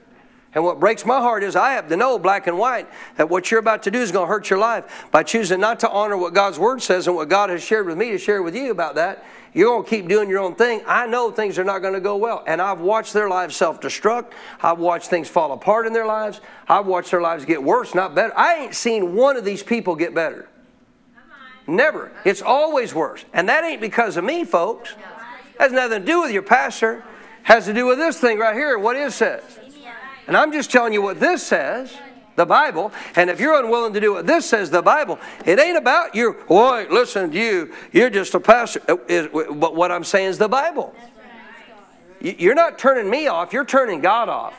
And what breaks my heart is I have to know, black and white, that what you're about to do is going to hurt your life by choosing not to honor what God's Word says and what God has shared with me to share with you about that. You're going to keep doing your own thing. I know things are not going to go well. And I've watched their lives self destruct. I've watched things fall apart in their lives. I've watched their lives get worse, not better. I ain't seen one of these people get better. Never. It's always worse. And that ain't because of me, folks. Has nothing to do with your pastor. Has to do with this thing right here, what it says. And I'm just telling you what this says, the Bible. And if you're unwilling to do what this says, the Bible, it ain't about you. Boy, listen, to you, you're just a pastor. Uh, but what I'm saying is the Bible. You're not turning me off, you're turning God off.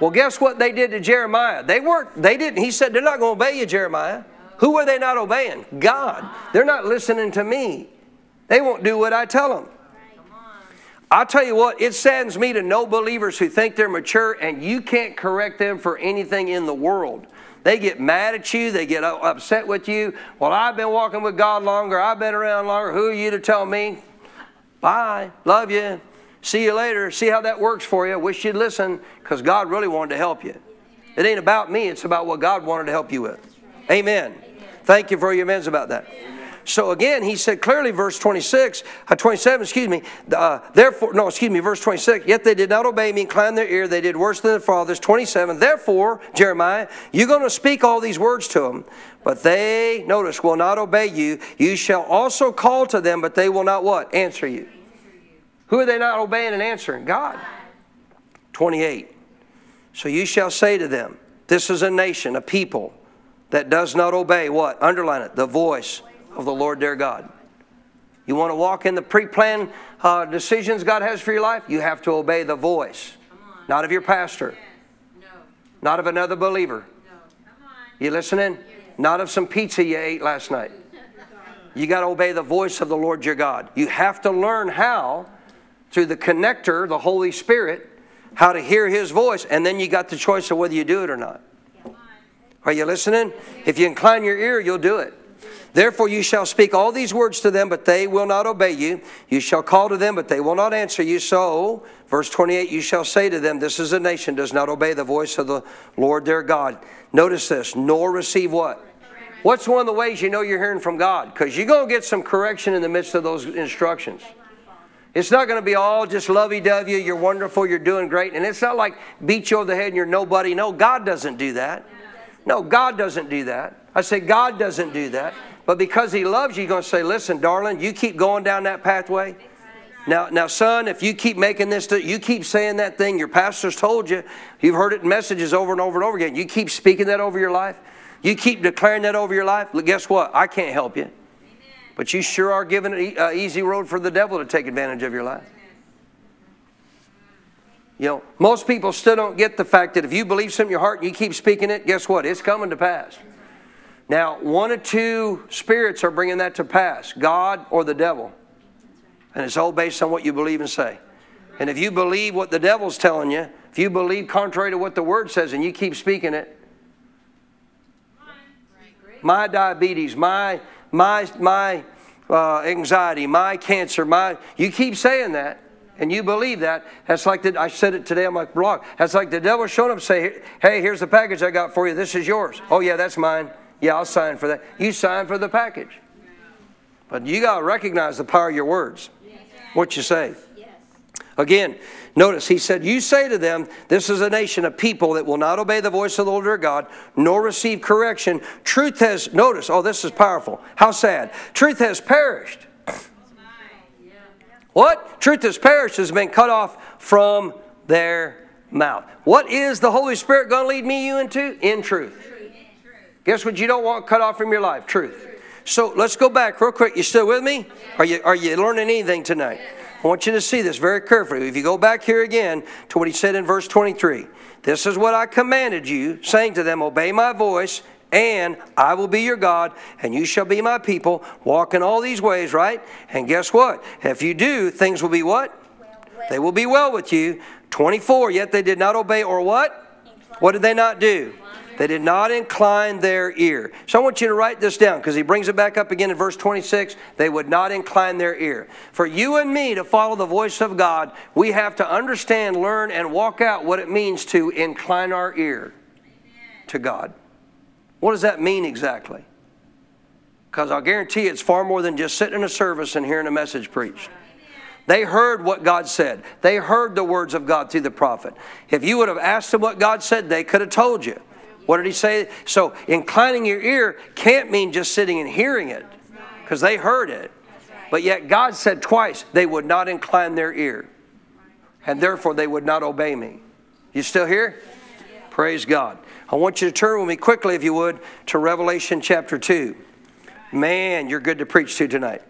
Well, guess what they did to Jeremiah? They weren't, they didn't, he said, they're not going to obey you, Jeremiah. Who were they not obeying? God. They're not listening to me. They won't do what I tell them. I'll tell you what, it saddens me to know believers who think they're mature and you can't correct them for anything in the world. They get mad at you, they get upset with you. Well, I've been walking with God longer, I've been around longer. Who are you to tell me? Bye, love you, see you later. See how that works for you. Wish you'd listen because God really wanted to help you. It ain't about me, it's about what God wanted to help you with. Amen. Thank you for your amens about that. So again, he said clearly, verse 26, uh, 27, excuse me, uh, therefore, no, excuse me, verse 26, yet they did not obey me, incline their ear, they did worse than their fathers. 27, therefore, Jeremiah, you're going to speak all these words to them, but they, notice, will not obey you. You shall also call to them, but they will not what? Answer you. Who are they not obeying and answering? God. 28, so you shall say to them, this is a nation, a people that does not obey what? Underline it, the voice of the Lord their God. You want to walk in the pre planned uh, decisions God has for your life? You have to obey the voice, not of your pastor, not of another believer. You listening? Not of some pizza you ate last night. You got to obey the voice of the Lord your God. You have to learn how, through the connector, the Holy Spirit, how to hear His voice, and then you got the choice of whether you do it or not. Are you listening? If you incline your ear, you'll do it. Therefore, you shall speak all these words to them, but they will not obey you. You shall call to them, but they will not answer you. So, verse 28, you shall say to them, This is a nation does not obey the voice of the Lord their God. Notice this, nor receive what? What's one of the ways you know you're hearing from God? Because you're going to get some correction in the midst of those instructions. It's not going to be all just lovey dovey, you're wonderful, you're doing great. And it's not like beat you over the head and you're nobody. No, God doesn't do that. No, God doesn't do that. I say, God doesn't do that. But because He loves you, He's going to say, listen, darling, you keep going down that pathway. Now, now, son, if you keep making this, you keep saying that thing your pastor's told you, you've heard it in messages over and over and over again. You keep speaking that over your life, you keep declaring that over your life. Guess what? I can't help you. But you sure are giving an uh, easy road for the devil to take advantage of your life. You know, most people still don't get the fact that if you believe something in your heart and you keep speaking it, guess what? It's coming to pass. Now, one or two spirits are bringing that to pass God or the devil. And it's all based on what you believe and say. And if you believe what the devil's telling you, if you believe contrary to what the word says and you keep speaking it, my diabetes, my, my, my uh, anxiety, my cancer, my. You keep saying that and you believe that, that's like the, I said it today on my blog. That's like the devil showing up say, "Hey, here's the package I got for you. This is yours." Oh yeah, that's mine. Yeah, I'll sign for that. You sign for the package, but you got to recognize the power of your words. What you say. Again, notice he said, You say to them, This is a nation of people that will not obey the voice of the Lord their God, nor receive correction. Truth has, notice, oh, this is powerful. How sad. Truth has perished. What? Truth has perished has been cut off from their mouth. What is the Holy Spirit going to lead me you into? In truth. Guess what you don't want cut off from your life? Truth. So let's go back real quick. You still with me? Are you, are you learning anything tonight? I want you to see this very carefully. If you go back here again to what he said in verse 23, this is what I commanded you, saying to them, Obey my voice and I will be your God, and you shall be my people. Walk in all these ways, right? And guess what? If you do, things will be what? They will be well with you. 24, yet they did not obey, or what? What did they not do? They did not incline their ear. So I want you to write this down because he brings it back up again in verse 26. They would not incline their ear. For you and me to follow the voice of God, we have to understand, learn, and walk out what it means to incline our ear to God. What does that mean exactly? Because I'll guarantee it's far more than just sitting in a service and hearing a message preached. They heard what God said. They heard the words of God through the prophet. If you would have asked them what God said, they could have told you. What did he say? So, inclining your ear can't mean just sitting and hearing it, because they heard it. But yet, God said twice they would not incline their ear, and therefore they would not obey me. You still here? Praise God. I want you to turn with me quickly, if you would, to Revelation chapter 2. Man, you're good to preach to tonight.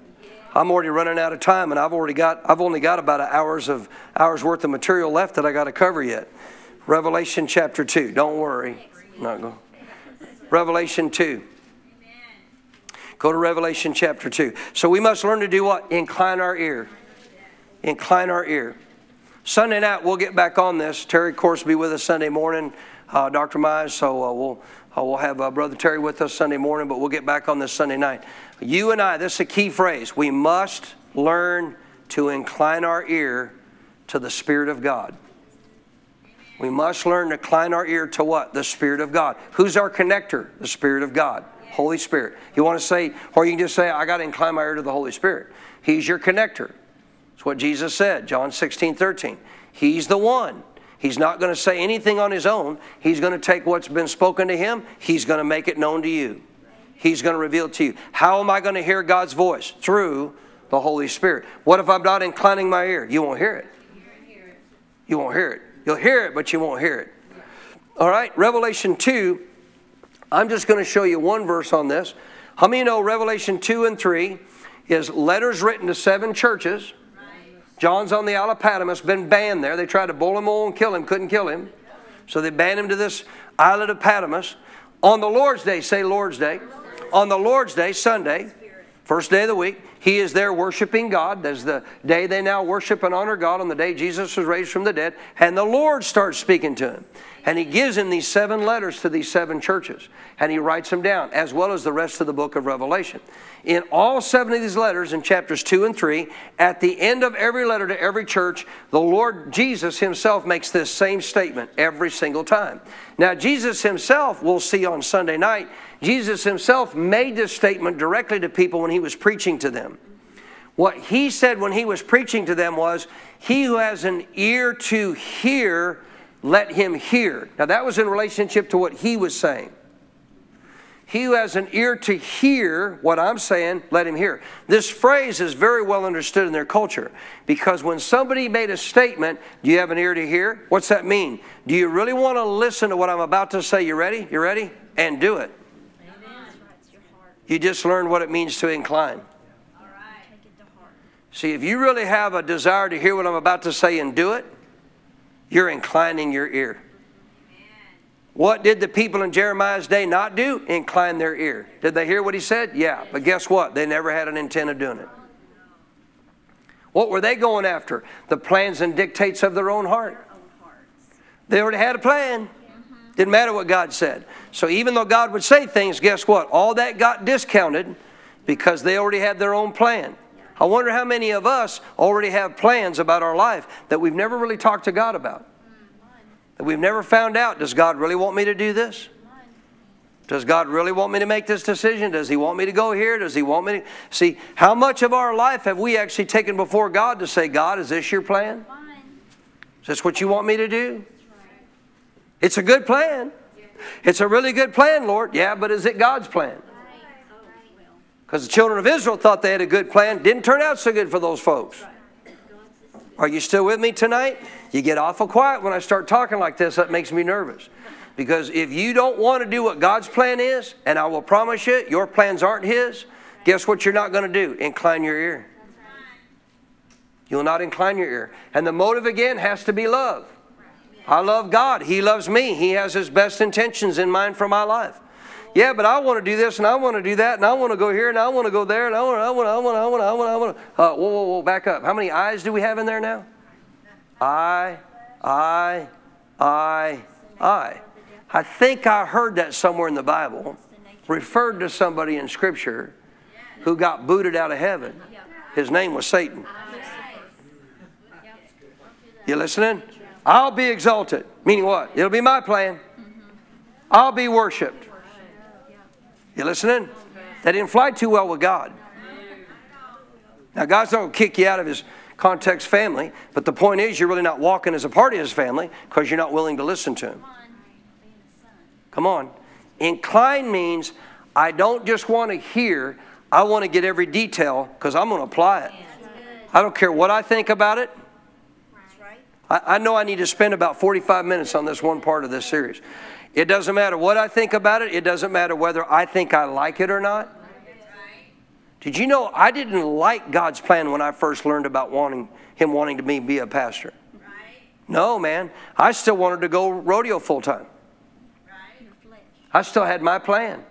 I'm already running out of time, and I've already got I've only got about an hours of hours worth of material left that I got to cover yet. Revelation chapter 2. Don't worry. Not go. Revelation 2. Go to Revelation chapter 2. So we must learn to do what? Incline our ear. Incline our ear. Sunday night, we'll get back on this. Terry, of course, will be with us Sunday morning uh, Dr. Mize. So uh, we'll, uh, we'll have uh, Brother Terry with us Sunday morning, but we'll get back on this Sunday night. You and I, this is a key phrase. We must learn to incline our ear to the Spirit of God. We must learn to incline our ear to what? The Spirit of God. Who's our connector? The Spirit of God. Holy Spirit. You want to say, or you can just say, I got to incline my ear to the Holy Spirit. He's your connector. That's what Jesus said, John 16, 13. He's the one. He's not going to say anything on his own. He's going to take what's been spoken to him, he's going to make it known to you. He's going to reveal to you. How am I going to hear God's voice? Through the Holy Spirit. What if I'm not inclining my ear? You won't hear it. You won't hear it. You'll hear it, but you won't hear it. All right, Revelation 2. I'm just going to show you one verse on this. How many know Revelation 2 and 3 is letters written to seven churches? John's on the Isle of Patmos, been banned there. They tried to boil him all and kill him, couldn't kill him. So they banned him to this island of Patmos. On the Lord's Day, say Lord's Day. On the Lord's Day, Sunday, first day of the week, he is there worshiping God. That's the day they now worship and honor God on the day Jesus was raised from the dead. And the Lord starts speaking to him. And he gives him these seven letters to these seven churches. And he writes them down, as well as the rest of the book of Revelation. In all seven of these letters, in chapters two and three, at the end of every letter to every church, the Lord Jesus himself makes this same statement every single time. Now, Jesus himself, we'll see on Sunday night, Jesus himself made this statement directly to people when he was preaching to them. What he said when he was preaching to them was, He who has an ear to hear, let him hear. Now, that was in relationship to what he was saying. He who has an ear to hear what I'm saying, let him hear. This phrase is very well understood in their culture because when somebody made a statement, Do you have an ear to hear? What's that mean? Do you really want to listen to what I'm about to say? You ready? You ready? And do it. You just learned what it means to incline. All right. See, if you really have a desire to hear what I'm about to say and do it, you're inclining your ear. What did the people in Jeremiah's day not do? Incline their ear. Did they hear what he said? Yeah. But guess what? They never had an intent of doing it. What were they going after? The plans and dictates of their own heart. They already had a plan. Didn't matter what God said. So even though God would say things, guess what? All that got discounted because they already had their own plan. I wonder how many of us already have plans about our life that we've never really talked to God about. That we've never found out does God really want me to do this? Does God really want me to make this decision? Does He want me to go here? Does He want me to see how much of our life have we actually taken before God to say, God, is this your plan? Is this what you want me to do? It's a good plan. It's a really good plan, Lord. Yeah, but is it God's plan? Because the children of Israel thought they had a good plan. Didn't turn out so good for those folks. Are you still with me tonight? You get awful quiet when I start talking like this. That makes me nervous. Because if you don't want to do what God's plan is, and I will promise you, your plans aren't His, guess what you're not going to do? Incline your ear. You'll not incline your ear. And the motive again has to be love. I love God. He loves me. He has His best intentions in mind for my life. Yeah, but I want to do this and I want to do that and I want to go here and I want to go there and I want to, I want I want I want I want I want. Uh, whoa, whoa, whoa, back up. How many eyes do we have in there now? I, I, I, I. I think I heard that somewhere in the Bible, referred to somebody in Scripture who got booted out of heaven. His name was Satan. You listening? I'll be exalted. Meaning what? It'll be my plan. I'll be worshiped. You listening? That didn't fly too well with God. Now, God's not going to kick you out of His context family, but the point is, you're really not walking as a part of His family because you're not willing to listen to Him. Come on. Incline means I don't just want to hear, I want to get every detail because I'm going to apply it. I don't care what I think about it. I, I know I need to spend about 45 minutes on this one part of this series. It doesn't matter what I think about it, it doesn't matter whether I think I like it or not. Did you know I didn't like God's plan when I first learned about wanting Him wanting to me be a pastor? No, man. I still wanted to go rodeo full time. I still had my plan.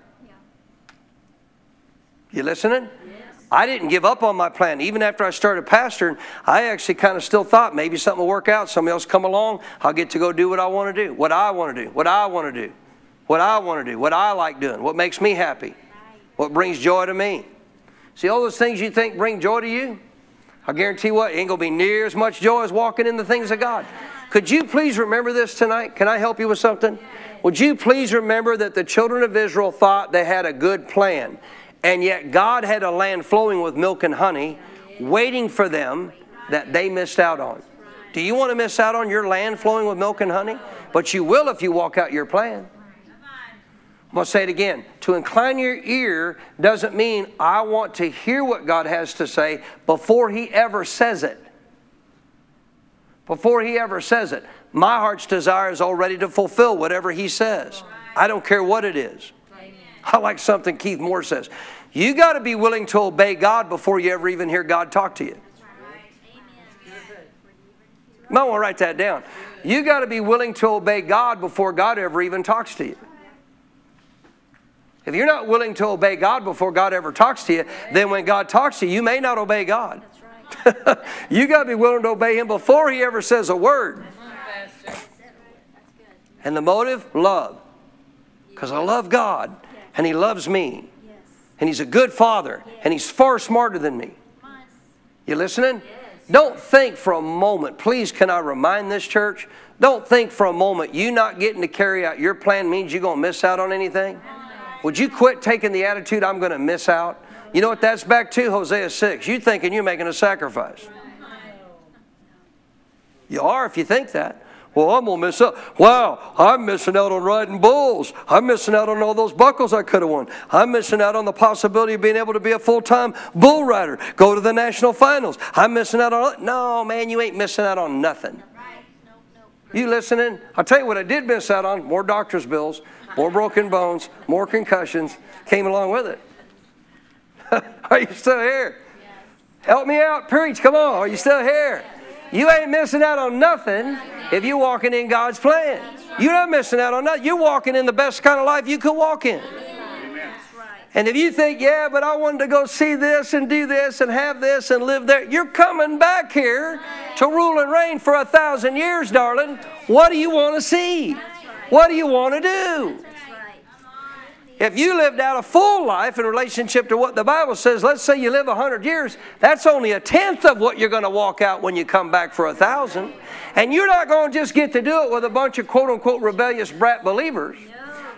You listening? I didn't give up on my plan. Even after I started pastoring, I actually kind of still thought maybe something will work out. Somebody else come along. I'll get to go do what I want to do, what I want to do, what I want to do, what I want to do, what I like doing, what makes me happy, what brings joy to me. See, all those things you think bring joy to you, I guarantee what, ain't going to be near as much joy as walking in the things of God. Could you please remember this tonight? Can I help you with something? Would you please remember that the children of Israel thought they had a good plan? And yet God had a land flowing with milk and honey waiting for them that they missed out on. Do you want to miss out on your land flowing with milk and honey? But you will if you walk out your plan. I'm going to say it again. To incline your ear doesn't mean I want to hear what God has to say before He ever says it. Before He ever says it. My heart's desire is already to fulfill whatever He says. I don't care what it is. I like something Keith Moore says. You got to be willing to obey God before you ever even hear God talk to you. You might want to write that down. You got to be willing to obey God before God ever even talks to you. If you're not willing to obey God before God ever talks to you, then when God talks to you, you may not obey God. you got to be willing to obey Him before He ever says a word. And the motive? Love. Because I love God and He loves me. And He's a good Father, and He's far smarter than me. You listening? Don't think for a moment, please, can I remind this church? Don't think for a moment you not getting to carry out your plan means you're going to miss out on anything. Would you quit taking the attitude, I'm going to miss out? You know what that's back to? Hosea 6. You thinking you're making a sacrifice. You are if you think that. Well, I'm going to miss out. Wow, I'm missing out on riding bulls. I'm missing out on all those buckles I could have won. I'm missing out on the possibility of being able to be a full time bull rider, go to the national finals. I'm missing out on. No, man, you ain't missing out on nothing. You listening? I'll tell you what I did miss out on more doctor's bills, more broken bones, more concussions came along with it. Are you still here? Help me out, preach. Come on. Are you still here? You ain't missing out on nothing if you're walking in God's plan. You're not missing out on nothing. You're walking in the best kind of life you could walk in. And if you think, yeah, but I wanted to go see this and do this and have this and live there, you're coming back here to rule and reign for a thousand years, darling. What do you want to see? What do you want to do? If you lived out a full life in relationship to what the Bible says, let's say you live 100 years, that's only a tenth of what you're going to walk out when you come back for a thousand. And you're not going to just get to do it with a bunch of quote unquote rebellious brat believers.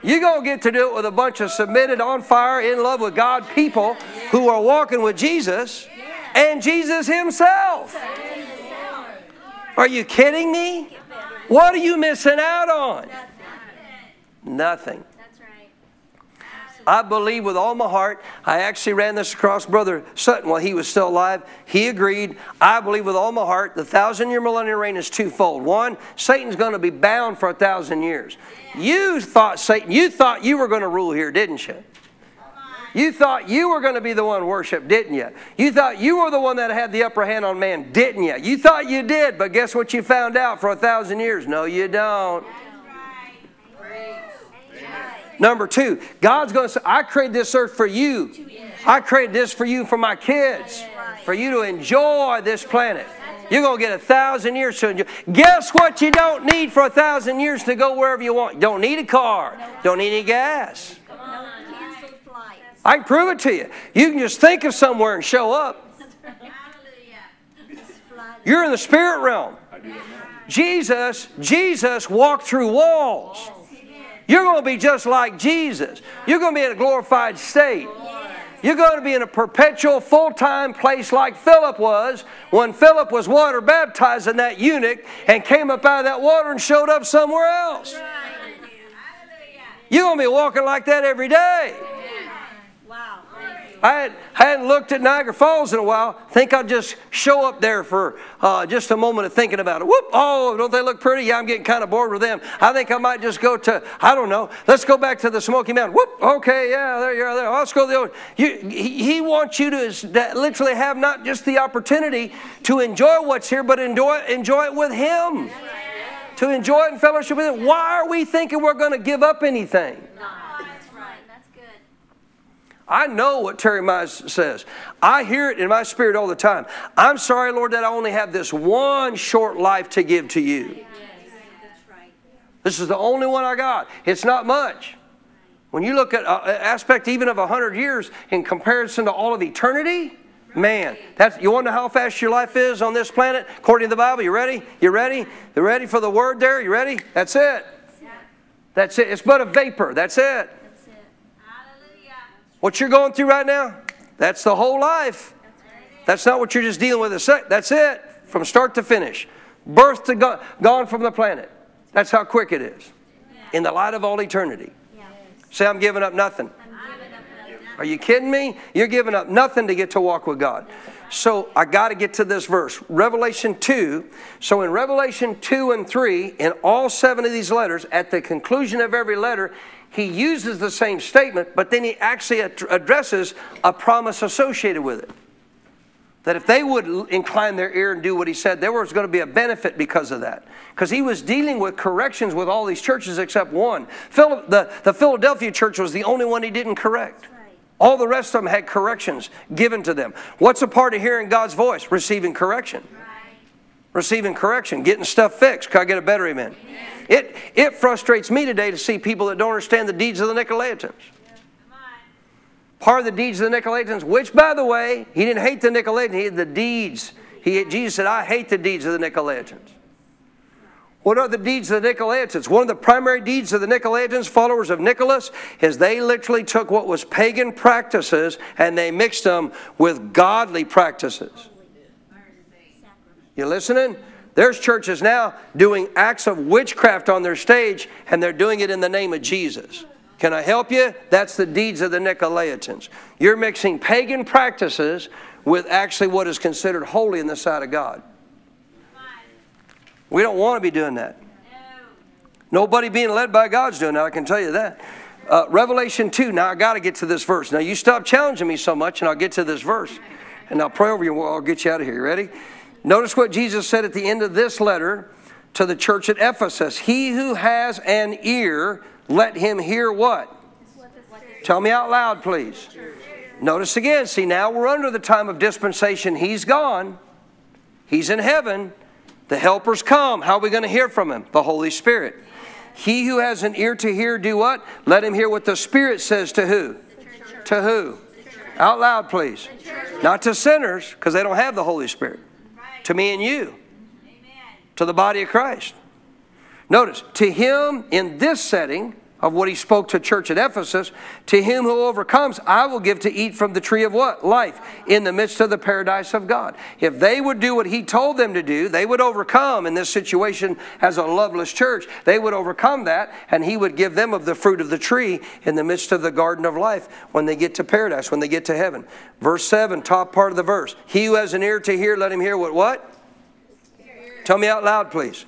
You're going to get to do it with a bunch of submitted, on fire, in love with God people who are walking with Jesus and Jesus Himself. Are you kidding me? What are you missing out on? Nothing. I believe with all my heart. I actually ran this across Brother Sutton while he was still alive. He agreed. I believe with all my heart the thousand year millennial reign is twofold. One, Satan's going to be bound for a thousand years. You thought Satan, you thought you were going to rule here, didn't you? You thought you were going to be the one worshiped, didn't you? You thought you were the one that had the upper hand on man, didn't you? You thought you did, but guess what you found out for a thousand years? No, you don't. Number two, God's going to say, I created this earth for you. I created this for you, for my kids, for you to enjoy this planet. You're going to get a thousand years to enjoy. Guess what you don't need for a thousand years to go wherever you want? You don't need a car. Don't need any gas. I can prove it to you. You can just think of somewhere and show up. You're in the spirit realm. Jesus, Jesus walked through walls. You're going to be just like Jesus. You're going to be in a glorified state. You're going to be in a perpetual, full time place like Philip was when Philip was water baptizing that eunuch and came up out of that water and showed up somewhere else. You're going to be walking like that every day. I, had, hadn't looked at Niagara Falls in a while. Think I'll just show up there for uh, just a moment of thinking about it. Whoop! Oh, don't they look pretty? Yeah, I'm getting kind of bored with them. I think I might just go to, I don't know, let's go back to the Smoky Mountain. Whoop! Okay, yeah, there you are. There. Let's go the old. You, he, he wants you to literally have not just the opportunity to enjoy what's here, but enjoy, enjoy it with Him. To enjoy it in fellowship with Him. Why are we thinking we're going to give up anything? I know what Terry Mize says. I hear it in my spirit all the time. I'm sorry, Lord, that I only have this one short life to give to you. This is the only one I got. It's not much. When you look at uh, an aspect even of 100 years in comparison to all of eternity, man, that's, you wonder how fast your life is on this planet according to the Bible? You ready? You ready? You ready for the word there? You ready? That's it. That's it. It's but a vapor. That's it. What you're going through right now, that's the whole life. That's not what you're just dealing with. That's it from start to finish. Birth to go, gone from the planet. That's how quick it is. In the light of all eternity. Say, I'm giving up nothing. Are you kidding me? You're giving up nothing to get to walk with God. So I got to get to this verse. Revelation 2. So in Revelation 2 and 3, in all seven of these letters, at the conclusion of every letter, he uses the same statement, but then he actually addresses a promise associated with it. That if they would incline their ear and do what he said, there was going to be a benefit because of that. Because he was dealing with corrections with all these churches except one. The, the Philadelphia church was the only one he didn't correct. All the rest of them had corrections given to them. What's a part of hearing God's voice? Receiving correction. Receiving correction, getting stuff fixed. Can I get a better amen? It, it frustrates me today to see people that don't understand the deeds of the Nicolaitans. Part of the deeds of the Nicolaitans, which, by the way, he didn't hate the Nicolaitans, he had the deeds. He, Jesus said, I hate the deeds of the Nicolaitans. What are the deeds of the Nicolaitans? One of the primary deeds of the Nicolaitans, followers of Nicholas, is they literally took what was pagan practices and they mixed them with godly practices. You listening? There's churches now doing acts of witchcraft on their stage, and they're doing it in the name of Jesus. Can I help you? That's the deeds of the Nicolaitans. You're mixing pagan practices with actually what is considered holy in the sight of God. We don't want to be doing that. Nobody being led by God's doing that, I can tell you that. Uh, Revelation 2, now I got to get to this verse. Now you stop challenging me so much, and I'll get to this verse. And I'll pray over you, I'll get you out of here. You ready? Notice what Jesus said at the end of this letter to the church at Ephesus He who has an ear, let him hear what? Tell me out loud, please. Notice again, see, now we're under the time of dispensation. He's gone, He's in heaven. The helpers come. How are we going to hear from Him? The Holy Spirit. He who has an ear to hear, do what? Let him hear what the Spirit says to who? To who? Out loud, please. Not to sinners, because they don't have the Holy Spirit. To me and you. To the body of Christ. Notice, to him in this setting, of what he spoke to church at Ephesus, to him who overcomes, I will give to eat from the tree of what? Life, in the midst of the paradise of God. If they would do what he told them to do, they would overcome in this situation as a loveless church. They would overcome that, and he would give them of the fruit of the tree in the midst of the garden of life when they get to paradise, when they get to heaven. Verse 7, top part of the verse. He who has an ear to hear, let him hear what? What? Tell me out loud, please.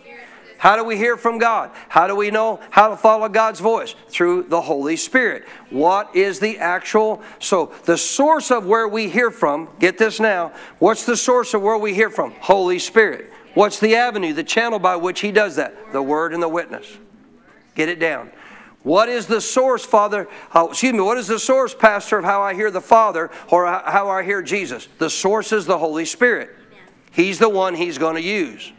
How do we hear from God? How do we know how to follow God's voice? Through the Holy Spirit. What is the actual, so the source of where we hear from, get this now, what's the source of where we hear from? Holy Spirit. What's the avenue, the channel by which He does that? The Word and the witness. Get it down. What is the source, Father? Oh, excuse me, what is the source, Pastor, of how I hear the Father or how I hear Jesus? The source is the Holy Spirit. He's the one He's going to use.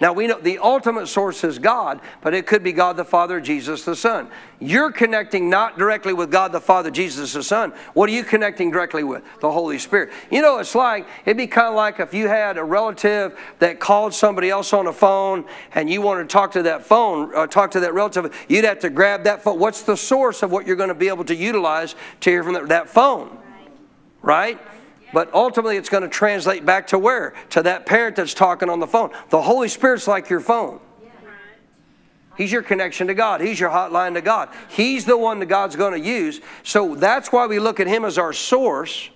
Now we know the ultimate source is God, but it could be God the Father, Jesus the Son. You're connecting not directly with God the Father, Jesus the Son. What are you connecting directly with? The Holy Spirit. You know, it's like, it'd be kind of like if you had a relative that called somebody else on the phone and you wanted to talk to that phone, uh, talk to that relative, you'd have to grab that phone. What's the source of what you're going to be able to utilize to hear from that phone? Right? But ultimately, it's going to translate back to where? To that parent that's talking on the phone. The Holy Spirit's like your phone. He's your connection to God. He's your hotline to God. He's the one that God's going to use. So that's why we look at Him as our source.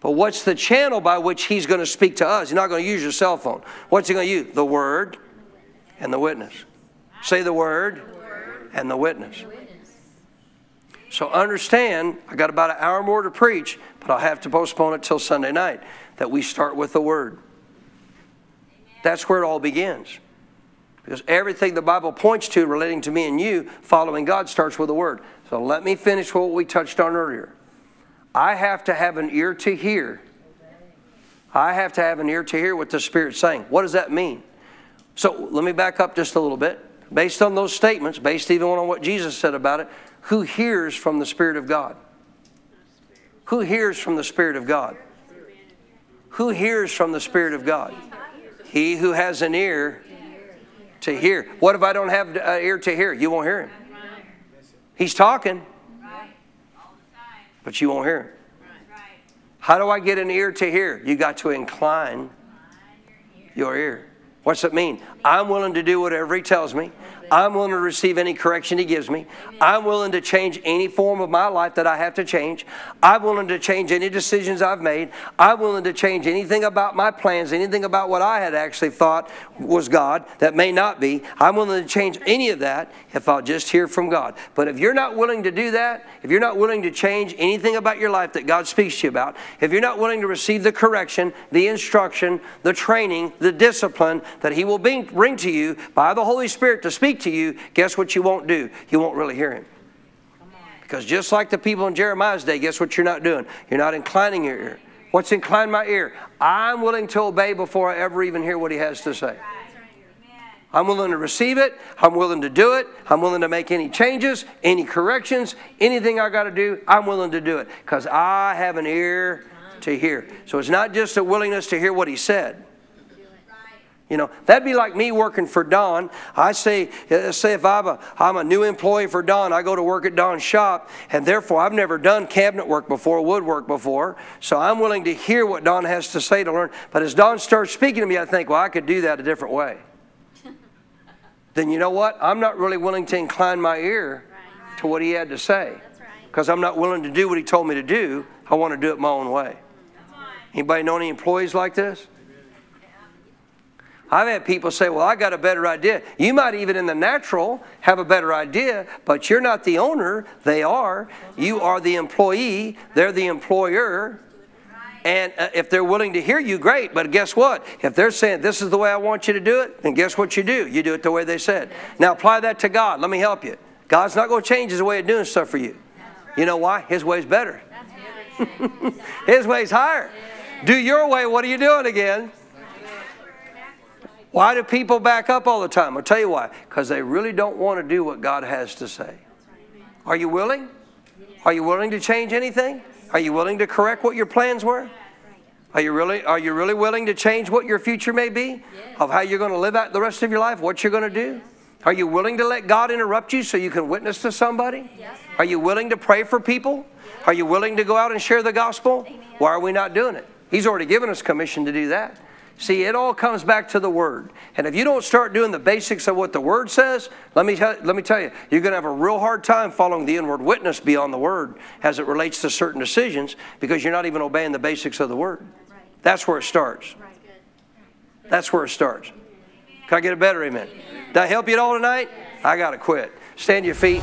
But what's the channel by which He's going to speak to us? He's not going to use your cell phone. What's He going to use? The Word and the witness. Say the Word and the witness. So understand, I got about an hour more to preach, but I'll have to postpone it till Sunday night, that we start with the Word. That's where it all begins. Because everything the Bible points to relating to me and you, following God, starts with the Word. So let me finish what we touched on earlier. I have to have an ear to hear. I have to have an ear to hear what the Spirit's saying. What does that mean? So let me back up just a little bit. Based on those statements, based even on what Jesus said about it, who hears from the Spirit of God? Who hears from the Spirit of God? Who hears from the Spirit of God? He who has an ear to hear. What if I don't have an ear to hear? You won't hear him. He's talking, but you won't hear him. How do I get an ear to hear? You got to incline your ear. What's it mean? I'm willing to do whatever he tells me. I'm willing to receive any correction He gives me. I'm willing to change any form of my life that I have to change. I'm willing to change any decisions I've made. I'm willing to change anything about my plans, anything about what I had actually thought was God that may not be. I'm willing to change any of that if I'll just hear from God. But if you're not willing to do that, if you're not willing to change anything about your life that God speaks to you about, if you're not willing to receive the correction, the instruction, the training, the discipline that He will bring to you by the Holy Spirit to speak speak to you, guess what you won't do? You won't really hear him. Because just like the people in Jeremiah's day, guess what you're not doing? You're not inclining your ear. What's inclined my ear? I'm willing to obey before I ever even hear what he has to say. I'm willing to receive it. I'm willing to do it. I'm willing to make any changes, any corrections, anything I got to do. I'm willing to do it because I have an ear to hear. So it's not just a willingness to hear what he said. You know, that'd be like me working for Don. I say, uh, say if I'm a, I'm a new employee for Don, I go to work at Don's shop, and therefore I've never done cabinet work before, woodwork before, so I'm willing to hear what Don has to say to learn. But as Don starts speaking to me, I think, well, I could do that a different way. then you know what? I'm not really willing to incline my ear right. to what he had to say because right. I'm not willing to do what he told me to do. I want to do it my own way. Anybody know any employees like this? I've had people say, Well, I got a better idea. You might even in the natural have a better idea, but you're not the owner. They are. You are the employee, they're the employer. And uh, if they're willing to hear you, great. But guess what? If they're saying, This is the way I want you to do it, then guess what you do? You do it the way they said. Now apply that to God. Let me help you. God's not going to change his way of doing stuff for you. You know why? His way's better. his way's higher. Do your way. What are you doing again? Why do people back up all the time? I'll tell you why. Because they really don't want to do what God has to say. Are you willing? Are you willing to change anything? Are you willing to correct what your plans were? Are you really are you really willing to change what your future may be? Of how you're going to live out the rest of your life, what you're going to do? Are you willing to let God interrupt you so you can witness to somebody? Are you willing to pray for people? Are you willing to go out and share the gospel? Why are we not doing it? He's already given us commission to do that. See, it all comes back to the Word. And if you don't start doing the basics of what the Word says, let me, tell, let me tell you, you're going to have a real hard time following the inward witness beyond the Word as it relates to certain decisions because you're not even obeying the basics of the Word. That's where it starts. That's where it starts. Can I get a better amen? Did I help you at all tonight? I got to quit. Stand to your feet.